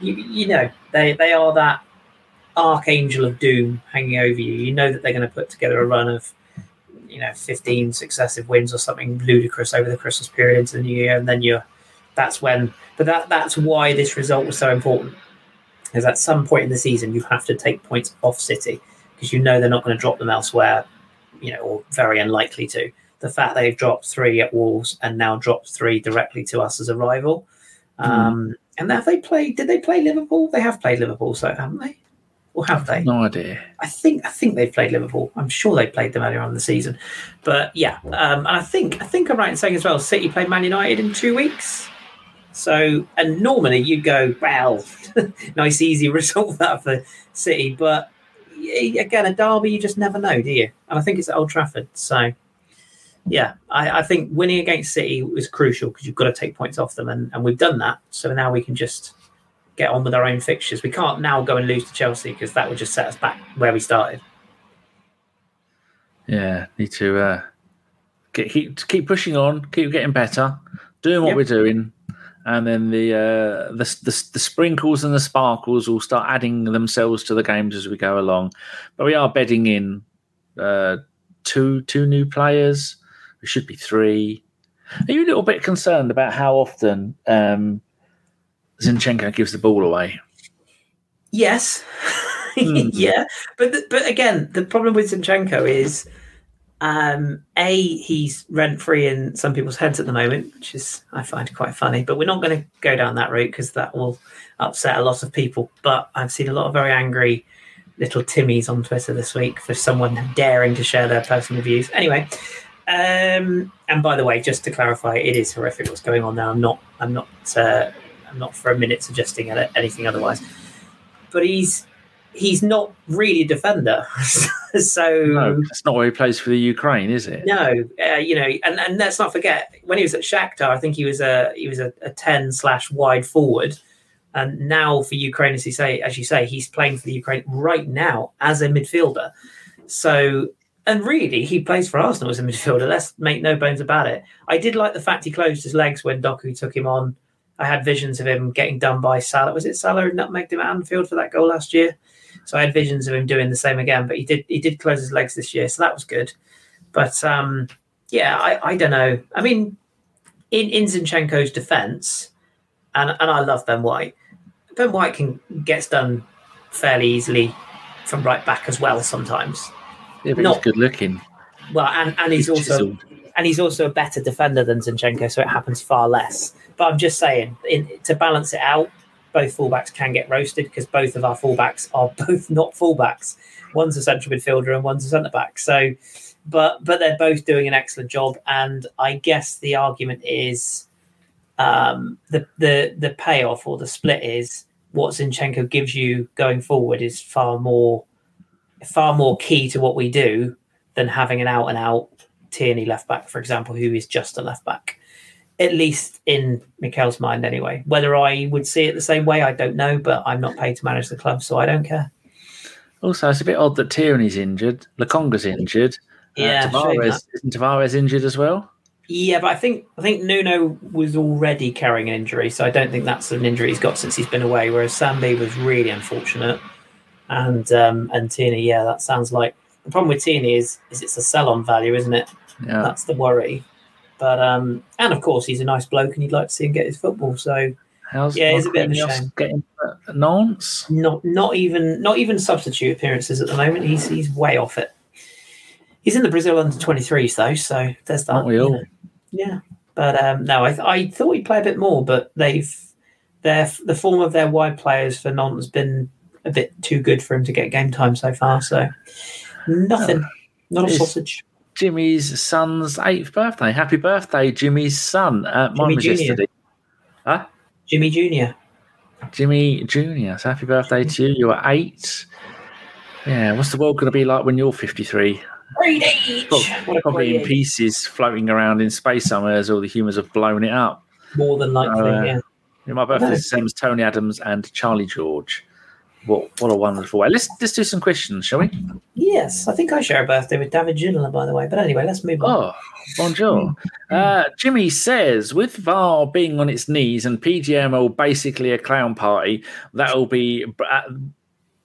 [SPEAKER 2] you you know, they they are that archangel of doom hanging over you. You know that they're going to put together a run of, you know, 15 successive wins or something ludicrous over the Christmas period into the new year, and then you're, that's when. But that that's why this result was so important, is at some point in the season you have to take points off City because you know they're not going to drop them elsewhere, you know, or very unlikely to. The fact they've dropped three at Wolves and now dropped three directly to us as a rival. Um, and have they played? Did they play Liverpool? They have played Liverpool, so haven't they? Or have they?
[SPEAKER 3] No idea.
[SPEAKER 2] I think I think they've played Liverpool. I'm sure they played them earlier on in the season. But yeah, um, and I think I think I'm right in saying as well. City played Man United in two weeks. So and normally you'd go well, nice easy result that for City, but again a derby you just never know, do you? And I think it's at Old Trafford. So yeah, I, I think winning against City was crucial because you've got to take points off them, and, and we've done that. So now we can just get on with our own fixtures. We can't now go and lose to Chelsea because that would just set us back where we started.
[SPEAKER 3] Yeah, need to uh, get, keep keep pushing on, keep getting better, doing what
[SPEAKER 2] Yep.
[SPEAKER 3] we're doing, and then the, uh, the the the sprinkles and the sparkles will start adding themselves to the games as we go along. But we are bedding in uh, two two new players. It should be three. Are you a little bit concerned about how often um, Zinchenko gives the ball away?
[SPEAKER 2] Yes,
[SPEAKER 3] Hmm.
[SPEAKER 2] yeah, but th- but again, the problem with Zinchenko is, um, a he's rent free in some people's heads at the moment, which is I find quite funny. But we're not going to go down that route because that will upset a lot of people. But I've seen a lot of very angry little Timmies on Twitter this week for someone daring to share their personal views. Anyway, um, and by the way, just to clarify, it is horrific what's going on now. I'm not, I'm not, uh, I'm not for a minute suggesting anything otherwise. But he's he's not really a defender, so
[SPEAKER 3] No, that's not where he plays for the Ukraine, is it?
[SPEAKER 2] no, uh, you know, and, and let's not forget when he was at Shakhtar, I think he was a he was a, a ten slash wide forward, and now for Ukraine, as you say, as you say, he's playing for the Ukraine right now as a midfielder. So, and really, he plays for Arsenal as a midfielder. Let's make no bones about it. I did like the fact he closed his legs when Doku took him on. I had visions of him getting done by Salah. Was it Salah who nutmegged him at Anfield for that goal last year? So I had visions of him doing the same again, but he did he did close his legs this year, so that was good. But um, yeah, I, I don't know. I mean, in, in Zinchenko's defence, and and I love Ben White. Ben White can gets done fairly easily from right back as well sometimes.
[SPEAKER 3] Yeah, but
[SPEAKER 2] Not-
[SPEAKER 3] he's good looking.
[SPEAKER 2] Well, and, and he's also
[SPEAKER 3] chiseled.
[SPEAKER 2] and he's also a better defender than Zinchenko, so it happens far less. But I'm just saying, in, to balance it out, both fullbacks can get roasted because both of our fullbacks are both not fullbacks. One's a central midfielder and one's a centre back. So, but but they're both doing an excellent job. And I guess the argument is um, the the the payoff or the split is what Zinchenko gives you going forward is far more far more key to what we do than having an out and out Tierney left back, for example, who is just a left back. At least in Mikel's mind, anyway. Whether I would see it the same way, I don't know, but I'm not paid to manage the club, so I don't care.
[SPEAKER 3] Also, it's a bit odd that Tierney's injured. Lokonga's injured. Uh,
[SPEAKER 2] Yeah, showing
[SPEAKER 3] Tavares, isn't Tavares injured as well?
[SPEAKER 2] Yeah, but I think I think Nuno was already carrying an injury, so I don't think that's an injury he's got since he's been away. Whereas Sambi was really unfortunate, and um, and Tierney, yeah, that sounds like the problem with Tierney is is it's a sell-on value, isn't it?
[SPEAKER 3] Yeah.
[SPEAKER 2] That's the worry. But um, and of course he's a nice bloke, and you'd like to see him get his football. So
[SPEAKER 3] How's
[SPEAKER 2] Yeah, it's a bit of a shame.
[SPEAKER 3] Getting Nantes?
[SPEAKER 2] not not even not even substitute appearances at the moment. He's he's way off it. He's in the Brazil under 23s though, so there's that.
[SPEAKER 3] Aren't we all?
[SPEAKER 2] know. Yeah, but um, no, I, th- I thought he'd play a bit more, but they've their the form of their wide players for Nantes has been a bit too good for him to get game time so far. So nothing, not a
[SPEAKER 3] It's-
[SPEAKER 2] sausage.
[SPEAKER 3] Jimmy's son's eighth birthday. Happy birthday, Jimmy's son. Uh,
[SPEAKER 2] Jimmy Jr..
[SPEAKER 3] yesterday. Huh?
[SPEAKER 2] Jimmy Junior.
[SPEAKER 3] Jimmy Jr. So happy birthday to you. You are eight. Yeah, what's the world going to be like when you're 53?
[SPEAKER 2] Great age.
[SPEAKER 3] Prob- Probably in pieces floating around in space somewhere as all the humans have blown it up.
[SPEAKER 2] More than likely,
[SPEAKER 3] Uh,
[SPEAKER 2] yeah.
[SPEAKER 3] My birthday is the same as Tony Adams and Charlie George. What what a wonderful way. Let's let's do some questions, shall we?
[SPEAKER 2] Yes, I think I share a birthday with David Ginola, by the way. But anyway, let's move on.
[SPEAKER 3] Oh, bonjour. Uh, Jimmy says, with VAR being on its knees and PGMO basically a clown party, that will be uh,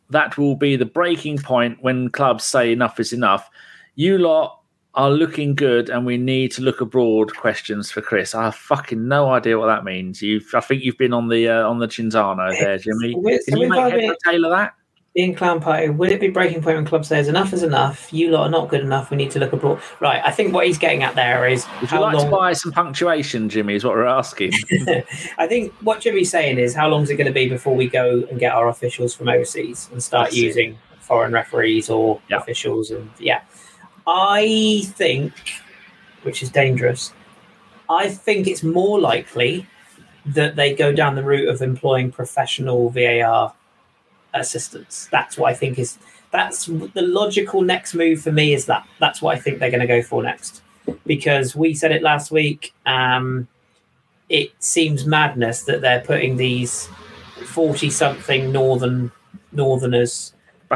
[SPEAKER 3] that will be the breaking point when clubs say enough is enough. You lot are looking good and we need to look abroad questions for Kris. I have fucking no idea what that means. You I think you've been on the uh, on the Cinzano there, Jimmy. Can you make head tailor that?
[SPEAKER 2] Being clown party, would it be breaking point when club says enough is enough? You lot are not good enough. We need to look abroad. Right. I think what he's getting at there is.
[SPEAKER 3] Would you like long... to buy some punctuation, Jimmy? Is what we're asking.
[SPEAKER 2] I think what Jimmy's saying is, how long is it going to be before we go and get our officials from overseas and start That's using it. foreign referees or yep. officials? And yeah, I think, which is dangerous, I think it's more likely that they go down the route of employing professional VAR assistants. That's what I think is that's the logical next move for me. Is that that's what I think they're going to go for next because we said it last week. Um, it seems madness that they're putting these forty-something northern northerners.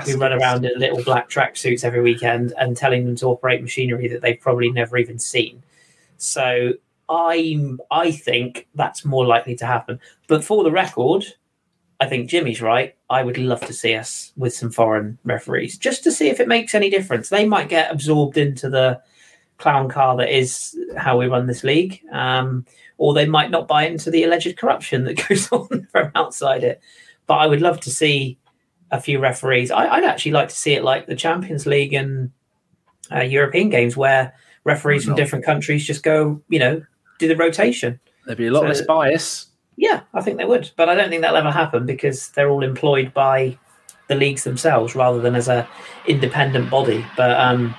[SPEAKER 2] Who run around in little black tracksuits every weekend and telling them to operate machinery that they've probably never even seen. So I'm I think that's more likely to happen. But for the record, I think Jimmy's right. I would love to see us with some foreign referees just to see if it makes any difference. They might get absorbed into the clown car that is how we run this league, um, or they might not buy into the alleged corruption that goes on from outside it. But I would love to see a few referees. I, would actually like to see it like the Champions League and uh, European games, where referees from different countries just go, you know, do the rotation.
[SPEAKER 3] There'd be a lot so, less bias.
[SPEAKER 2] Yeah, I think they would, but I don't think that'll ever happen because they're all employed by the leagues themselves rather than as a independent body. But um,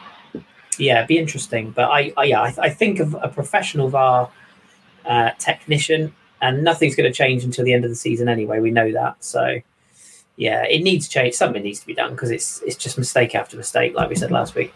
[SPEAKER 2] yeah, it'd be interesting. But I, I yeah, I, I, think of a professional VAR uh, technician, and nothing's going to change until the end of the season anyway. We know that, so yeah, it needs change. Something needs to be done because it's it's just mistake after mistake, like we said last week.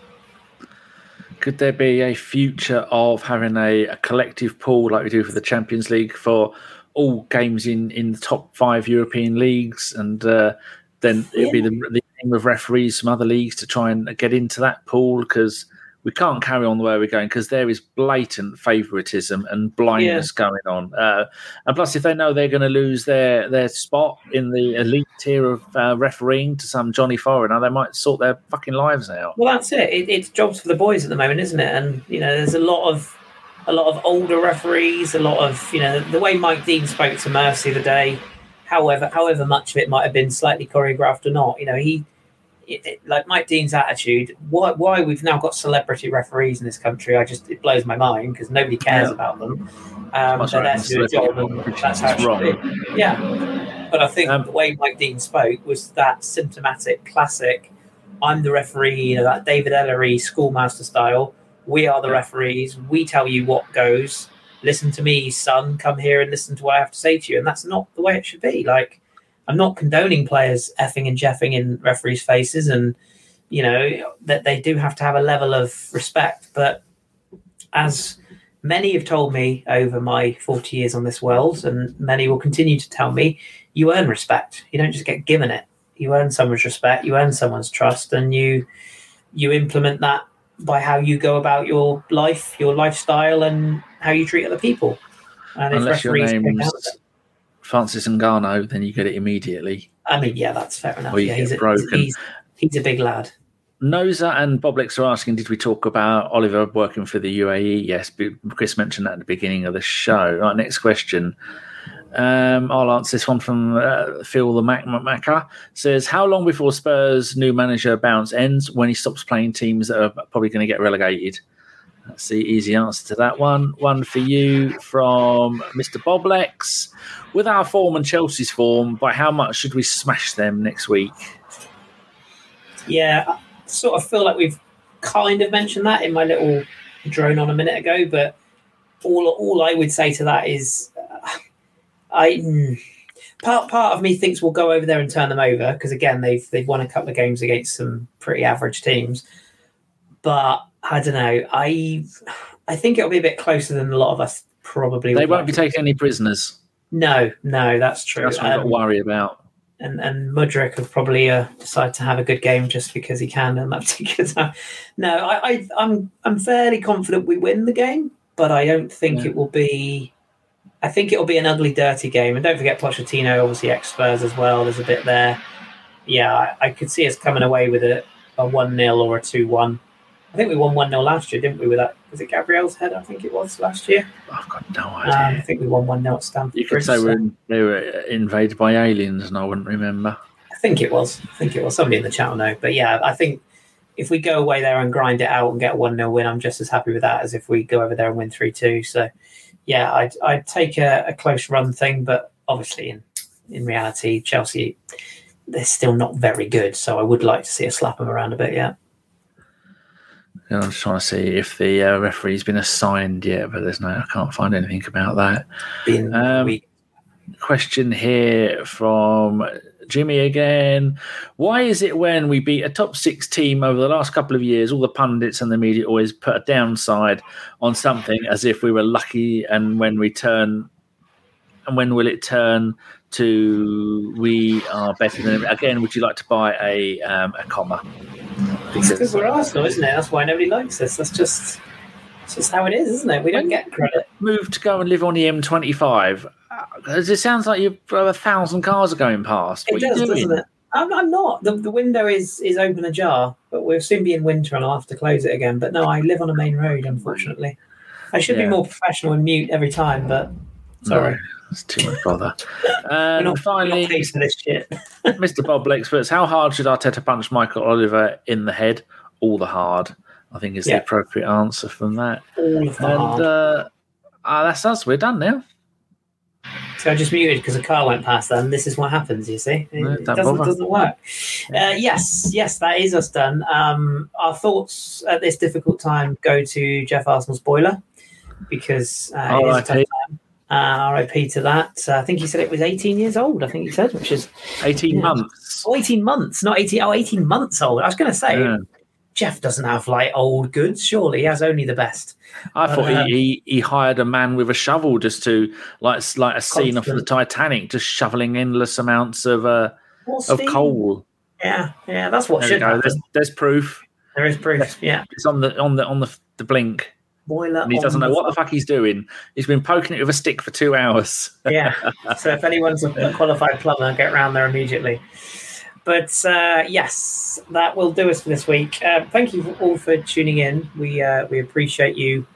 [SPEAKER 3] Could there be a future of having a, a collective pool like we do for the Champions League for all games in, in the top five European leagues, and uh, then it'd be the, the aim of referees from other leagues to try and get into that pool because we can't carry on the way we're going because there is blatant favouritism and blindness yeah. going on. Uh, and plus, if they know they're going to lose their their spot in the elite tier of uh, refereeing to some Johnny Foreigner, they might sort their fucking lives out.
[SPEAKER 2] Well, that's it. it. It's jobs for the boys at the moment, isn't it? And you know, there's a lot of a lot of older referees, a lot of you know the way Mike Dean spoke to Mercy the day. However, however much of it might have been slightly choreographed or not, you know, he it, it, like Mike Dean's attitude, why why we've now got celebrity referees in this country, I just it blows my mind because nobody cares yeah. about them. Um, they're there to job, that's how it should be. Yeah, but I think um, the way Mike Dean spoke was that symptomatic, classic. I'm the referee, you know, that David Elleray schoolmaster style. We are the referees. We tell you what goes. Listen to me, son. Come here and listen to what I have to say to you. And that's not the way it should be. Like I'm not condoning players effing and jeffing in referees' faces, and you know that they do have to have a level of respect. But as many have told me over my 40 years on this world, and many will continue to tell me, you earn respect. You don't just get given it. You earn someone's respect. You earn someone's trust, and you you implement that by how you go about your life, your lifestyle, and how you treat other people. And
[SPEAKER 3] Unless your name's Francis Ngannou, then you get it immediately.
[SPEAKER 2] I mean, yeah, that's fair enough. Or you yeah, get he's broken. A, he's, he's a big lad.
[SPEAKER 3] Noza and Boblix are asking, did we talk about Oliver working for the UAE? Yes, Kris mentioned that at the beginning of the show. Right, next question. Um, I'll answer this one from uh, Phil the Mac Maca. Says, how long before Spurs' new manager bounce ends when he stops playing teams that are probably going to get relegated? That's the easy answer to that one. One for you from Mr. Boblex. With our form and Chelsea's form, by how much should we smash them next week?
[SPEAKER 2] Yeah, I sort of feel like we've kind of mentioned that in my little drone on a minute ago, but all all I would say to that is, uh, I mm, part part of me thinks we'll go over there and turn them over because again they've they've won a couple of games against some pretty average teams, but I don't know. I I think it'll be a bit closer than a lot of us probably.
[SPEAKER 3] They won't be taking any prisoners.
[SPEAKER 2] No, no, that's true.
[SPEAKER 3] That's what I've got to
[SPEAKER 2] Um,
[SPEAKER 3] worry about.
[SPEAKER 2] and and Mudryk will probably uh, decide to have a good game just because he can and that particular time. No, I, I I'm I'm fairly confident we win the game, but I don't think
[SPEAKER 3] Yeah.
[SPEAKER 2] it will be. I think it'll be an ugly, dirty game. And don't forget Pochettino, obviously ex Spurs as well. There's a bit there. Yeah, I, I could see us coming away with a a one 0 or a two one. I think we won one 0 last year, didn't we? With that was it Gabriel's head? I think it was last year.
[SPEAKER 3] I've got no
[SPEAKER 2] Um,
[SPEAKER 3] idea.
[SPEAKER 2] I think we won one 0 at Stamford.
[SPEAKER 3] you could
[SPEAKER 2] Bridge,
[SPEAKER 3] say
[SPEAKER 2] so-
[SPEAKER 3] we're in, they were invaded by aliens, and I wouldn't remember.
[SPEAKER 2] I think it was. I think it was. Somebody in the chat will know. But yeah, I think if we go away there and grind it out and get a 1 0 win, I'm just as happy with that as if we go over there and win 3 2. So yeah, I'd, I'd take a, a close run thing. But obviously, in, in reality, Chelsea, they're still not very good. So I would like to see a slap them around a bit. Yeah.
[SPEAKER 3] And I'm just trying to see if the uh, referee's been assigned yet, but there's no, I can't find anything about that.
[SPEAKER 2] Been
[SPEAKER 3] Um,
[SPEAKER 2] weak.
[SPEAKER 3] question here from Jimmy again. Why is it when we beat a top six team over the last couple of years, all the pundits and the media always put a downside on something as if we were lucky, and when we turn, and when will it turn to we are better than again? Would you like to buy a um, a comma?
[SPEAKER 2] It's because we're Arsenal, isn't it? That's why nobody likes us. That's just. It's just how it is, isn't it? We don't get credit.
[SPEAKER 3] move to go and live on the M25. Because it sounds like you've a thousand cars are going past.
[SPEAKER 2] It
[SPEAKER 3] What are
[SPEAKER 2] does,
[SPEAKER 3] you
[SPEAKER 2] doesn't it? I'm, I'm not. The, the window is is open ajar, but we'll soon be in winter and I'll have to close it again. But no, I live on a main road, unfortunately. I should
[SPEAKER 3] Yeah.
[SPEAKER 2] be more professional and mute every time, but sorry.
[SPEAKER 3] No, it's too much bother. And
[SPEAKER 2] not,
[SPEAKER 3] finally,
[SPEAKER 2] not this shit.
[SPEAKER 3] Mr. Bob Experts, how hard should Arteta punch Michael Oliver in the head? All the hard, I think is
[SPEAKER 2] Yeah.
[SPEAKER 3] the appropriate answer from that.
[SPEAKER 2] All of the
[SPEAKER 3] And
[SPEAKER 2] hard.
[SPEAKER 3] uh, ah, that's us. We're done now.
[SPEAKER 2] So I just muted because a car went past then. This is what happens, you see. It,
[SPEAKER 3] No,
[SPEAKER 2] it doesn't, doesn't work. Uh, yes, yes, that is us done. Um, our thoughts at this difficult time go to Geoff Arsenal's boiler because uh, it is a tough time. Uh, RIP to that. Uh, I think he said it was 18 years old, I think he said, which is
[SPEAKER 3] 18
[SPEAKER 2] Yeah.
[SPEAKER 3] months.
[SPEAKER 2] oh, 18 months, not 18, oh, 18 months old. I was going to say,
[SPEAKER 3] Yeah.
[SPEAKER 2] Geoff doesn't have like old goods, surely. He has only the best.
[SPEAKER 3] I thought
[SPEAKER 2] Uh,
[SPEAKER 3] he, he, he hired a man with a shovel just to like like a scene off the Titanic, just shoveling endless amounts of uh,
[SPEAKER 2] More
[SPEAKER 3] of
[SPEAKER 2] steam.
[SPEAKER 3] coal.
[SPEAKER 2] Yeah, yeah, that's what
[SPEAKER 3] There
[SPEAKER 2] should
[SPEAKER 3] go. There's, there's proof.
[SPEAKER 2] There is proof. Yeah.
[SPEAKER 3] It's on the on the on the the blink,
[SPEAKER 2] Boiler.
[SPEAKER 3] and he doesn't know what the fuck he's doing. He's been poking it with a stick for two hours.
[SPEAKER 2] yeah. So if anyone's a, qualified plumber, get around there immediately. But uh, yes, that will do us for this week. Uh, thank you all for tuning in. We uh, we appreciate you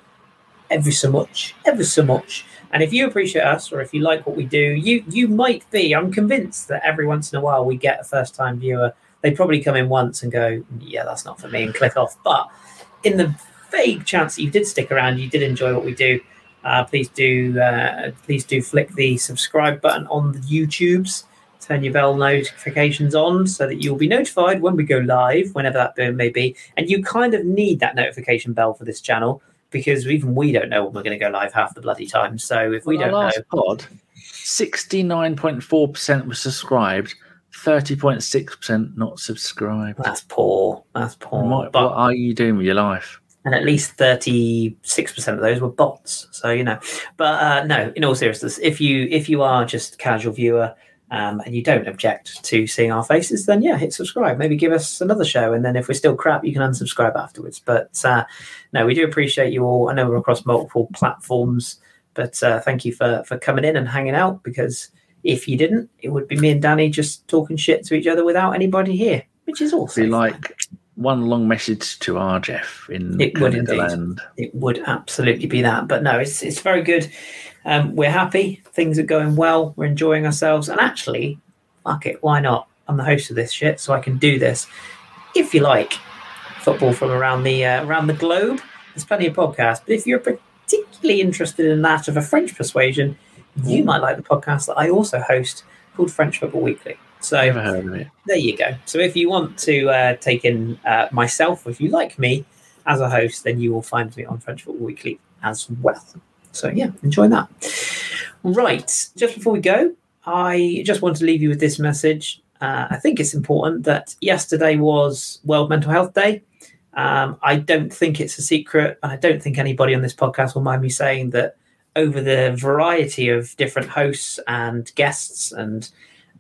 [SPEAKER 2] ever so much, ever so much. And if you appreciate us, or if you like what we do, you you might be. I'm convinced that every once in a while we get a first time viewer. They probably come in once and go, "Yeah, that's not for me," and click off. But in the vague chance that you did stick around, you did enjoy what we do. Uh, please do uh, please do flick the subscribe button on the YouTubes. Turn your bell notifications on so that you'll be notified when we go live, whenever that may be. And you kind of need that notification bell for this channel because even we don't know when we're going to go live half the bloody time. So if we
[SPEAKER 3] Well,
[SPEAKER 2] don't know,
[SPEAKER 3] pod, sixty nine point four percent was subscribed, thirty point six percent not subscribed.
[SPEAKER 2] that's poor. That's poor.
[SPEAKER 3] What,
[SPEAKER 2] but
[SPEAKER 3] what are you doing with your life?
[SPEAKER 2] And at least 36% of those were bots. So you know but uh, no in all seriousness if you if you are just a casual viewer um, and you don't object to seeing our faces then yeah hit subscribe. Maybe give us another show and then if we're still crap you can unsubscribe afterwards. But uh, no we do appreciate you all. I know we're across multiple platforms but uh, thank you for for coming in and hanging out because if you didn't it would be me and danny just talking shit to each other without anybody here which is also
[SPEAKER 3] Be like one long message to our Geoff in
[SPEAKER 2] It would indeed. It would absolutely be that. But no, it's it's very good. Um, we're happy. Things are going well. We're enjoying ourselves. And actually, fuck it, why not? I'm the host of this shit, so I can do this. If you like football from around the uh, around the globe, there's plenty of podcasts. But if you're particularly interested in that of a French persuasion, you might like the podcast that I also host called French Football Weekly. So
[SPEAKER 3] Never heard of it.
[SPEAKER 2] there you go. So if you want to uh, take in uh, myself, if you like me as a host, then you will find me on French Football Weekly as well. So yeah, enjoy that. Right, just before we go, I just want to leave you with this message. Uh, I think it's important that yesterday was World Mental Health Day. Um, I don't think it's a secret. I don't think anybody on this podcast will mind me saying that over the variety of different hosts and guests and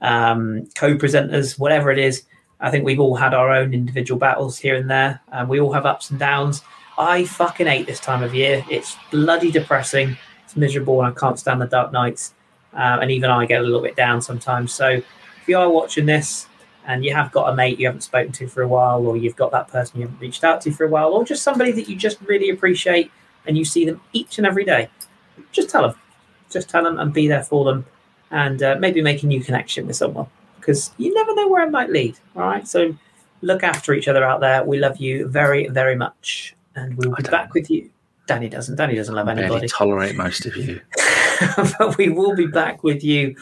[SPEAKER 2] um, co-presenters, whatever it is. I think we've all had our own individual battles here and there, and we all have ups and downs. I fucking hate this time of year. It's bloody depressing. It's miserable, and I can't stand the dark nights. Uh, and even I get a little bit down sometimes. So if you are watching this and you have got a mate you haven't spoken to for a while, or you've got that person you haven't reached out to for a while, or just somebody that you just really appreciate and you see them each and every day, just tell them. Just tell them and be there for them and uh, maybe make a new connection with someone because you never know where it might lead. All right. So look after each other out there. We love you very, very much. And we'll be back with you. Danny doesn't. Danny doesn't love
[SPEAKER 3] I
[SPEAKER 2] anybody.
[SPEAKER 3] tolerate most of you.
[SPEAKER 2] but we will be back with you.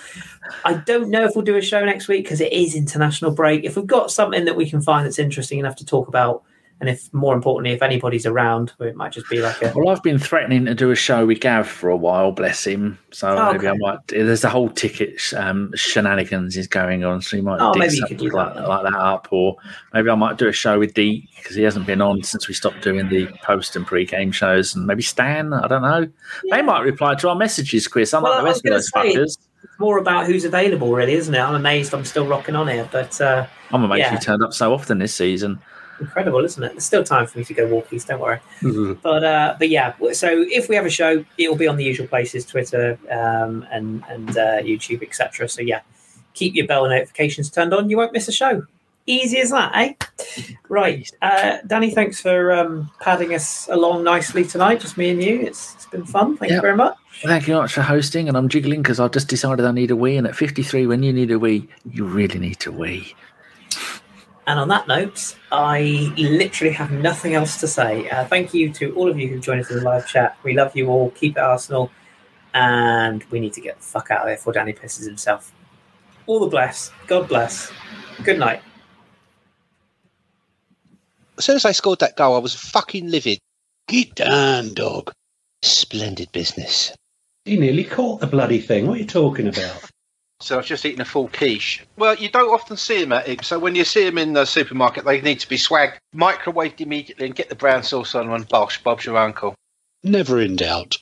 [SPEAKER 2] I don't know if we'll do a show next week because it is international break. If we've got something that we can find that's interesting enough to talk about, and if more importantly, if anybody's around, it might just be like a.
[SPEAKER 3] Well, I've been threatening to do a show with Gav for a while, bless him. So
[SPEAKER 2] Oh,
[SPEAKER 3] maybe
[SPEAKER 2] okay.
[SPEAKER 3] I might. There's a whole ticket um, shenanigans is going on, so you might
[SPEAKER 2] Oh,
[SPEAKER 3] dig
[SPEAKER 2] maybe you could do
[SPEAKER 3] like,
[SPEAKER 2] that.
[SPEAKER 3] like that up, or maybe I might do a show with Deke because he hasn't been on since we stopped doing the post and pre-game shows, and maybe Stan. I don't know.
[SPEAKER 2] Yeah.
[SPEAKER 3] They might reply to our messages, Kris. I'm
[SPEAKER 2] Well,
[SPEAKER 3] like the rest of those
[SPEAKER 2] say-
[SPEAKER 3] fuckers.
[SPEAKER 2] It's more about who's available, really, isn't it? I'm amazed I'm still rocking on here, but uh,
[SPEAKER 3] I'm amazed
[SPEAKER 2] yeah.
[SPEAKER 3] you turned up so often this season.
[SPEAKER 2] Incredible, isn't it? There's still time for me to go walkies, don't worry. But uh, but yeah, so if we have a show, it'll be on the usual places: Twitter um, and and uh, YouTube, etc. So yeah, keep your bell notifications turned on. You won't miss a show. Easy as that, eh? Right, uh, Danny. Thanks for um, padding us along nicely tonight. Just me and you. It's, it's been fun. Thank you very much.
[SPEAKER 3] Thank you much for hosting, and I'm jiggling because I've just decided I need a wee. And at 53, when you need a wee, you really need to wee.
[SPEAKER 2] And on that note, I literally have nothing else to say. Uh, thank you to all of you who've joined us in the live chat. We love you all. Keep it Arsenal. And we need to get the fuck out of here before Danny pisses himself. All the bless. God bless. Good night.
[SPEAKER 4] As soon as I scored that goal, I was fucking livid. Get down, dog. Splendid business.
[SPEAKER 5] He nearly caught the bloody thing. What are you talking about?
[SPEAKER 4] So I've just eaten a full quiche. Well, you don't often see them at Ibs, so when you see them in the supermarket, they need to be swagged, microwaved immediately, and get the brown sauce on and bosh, Bob's your uncle.
[SPEAKER 6] Never in doubt.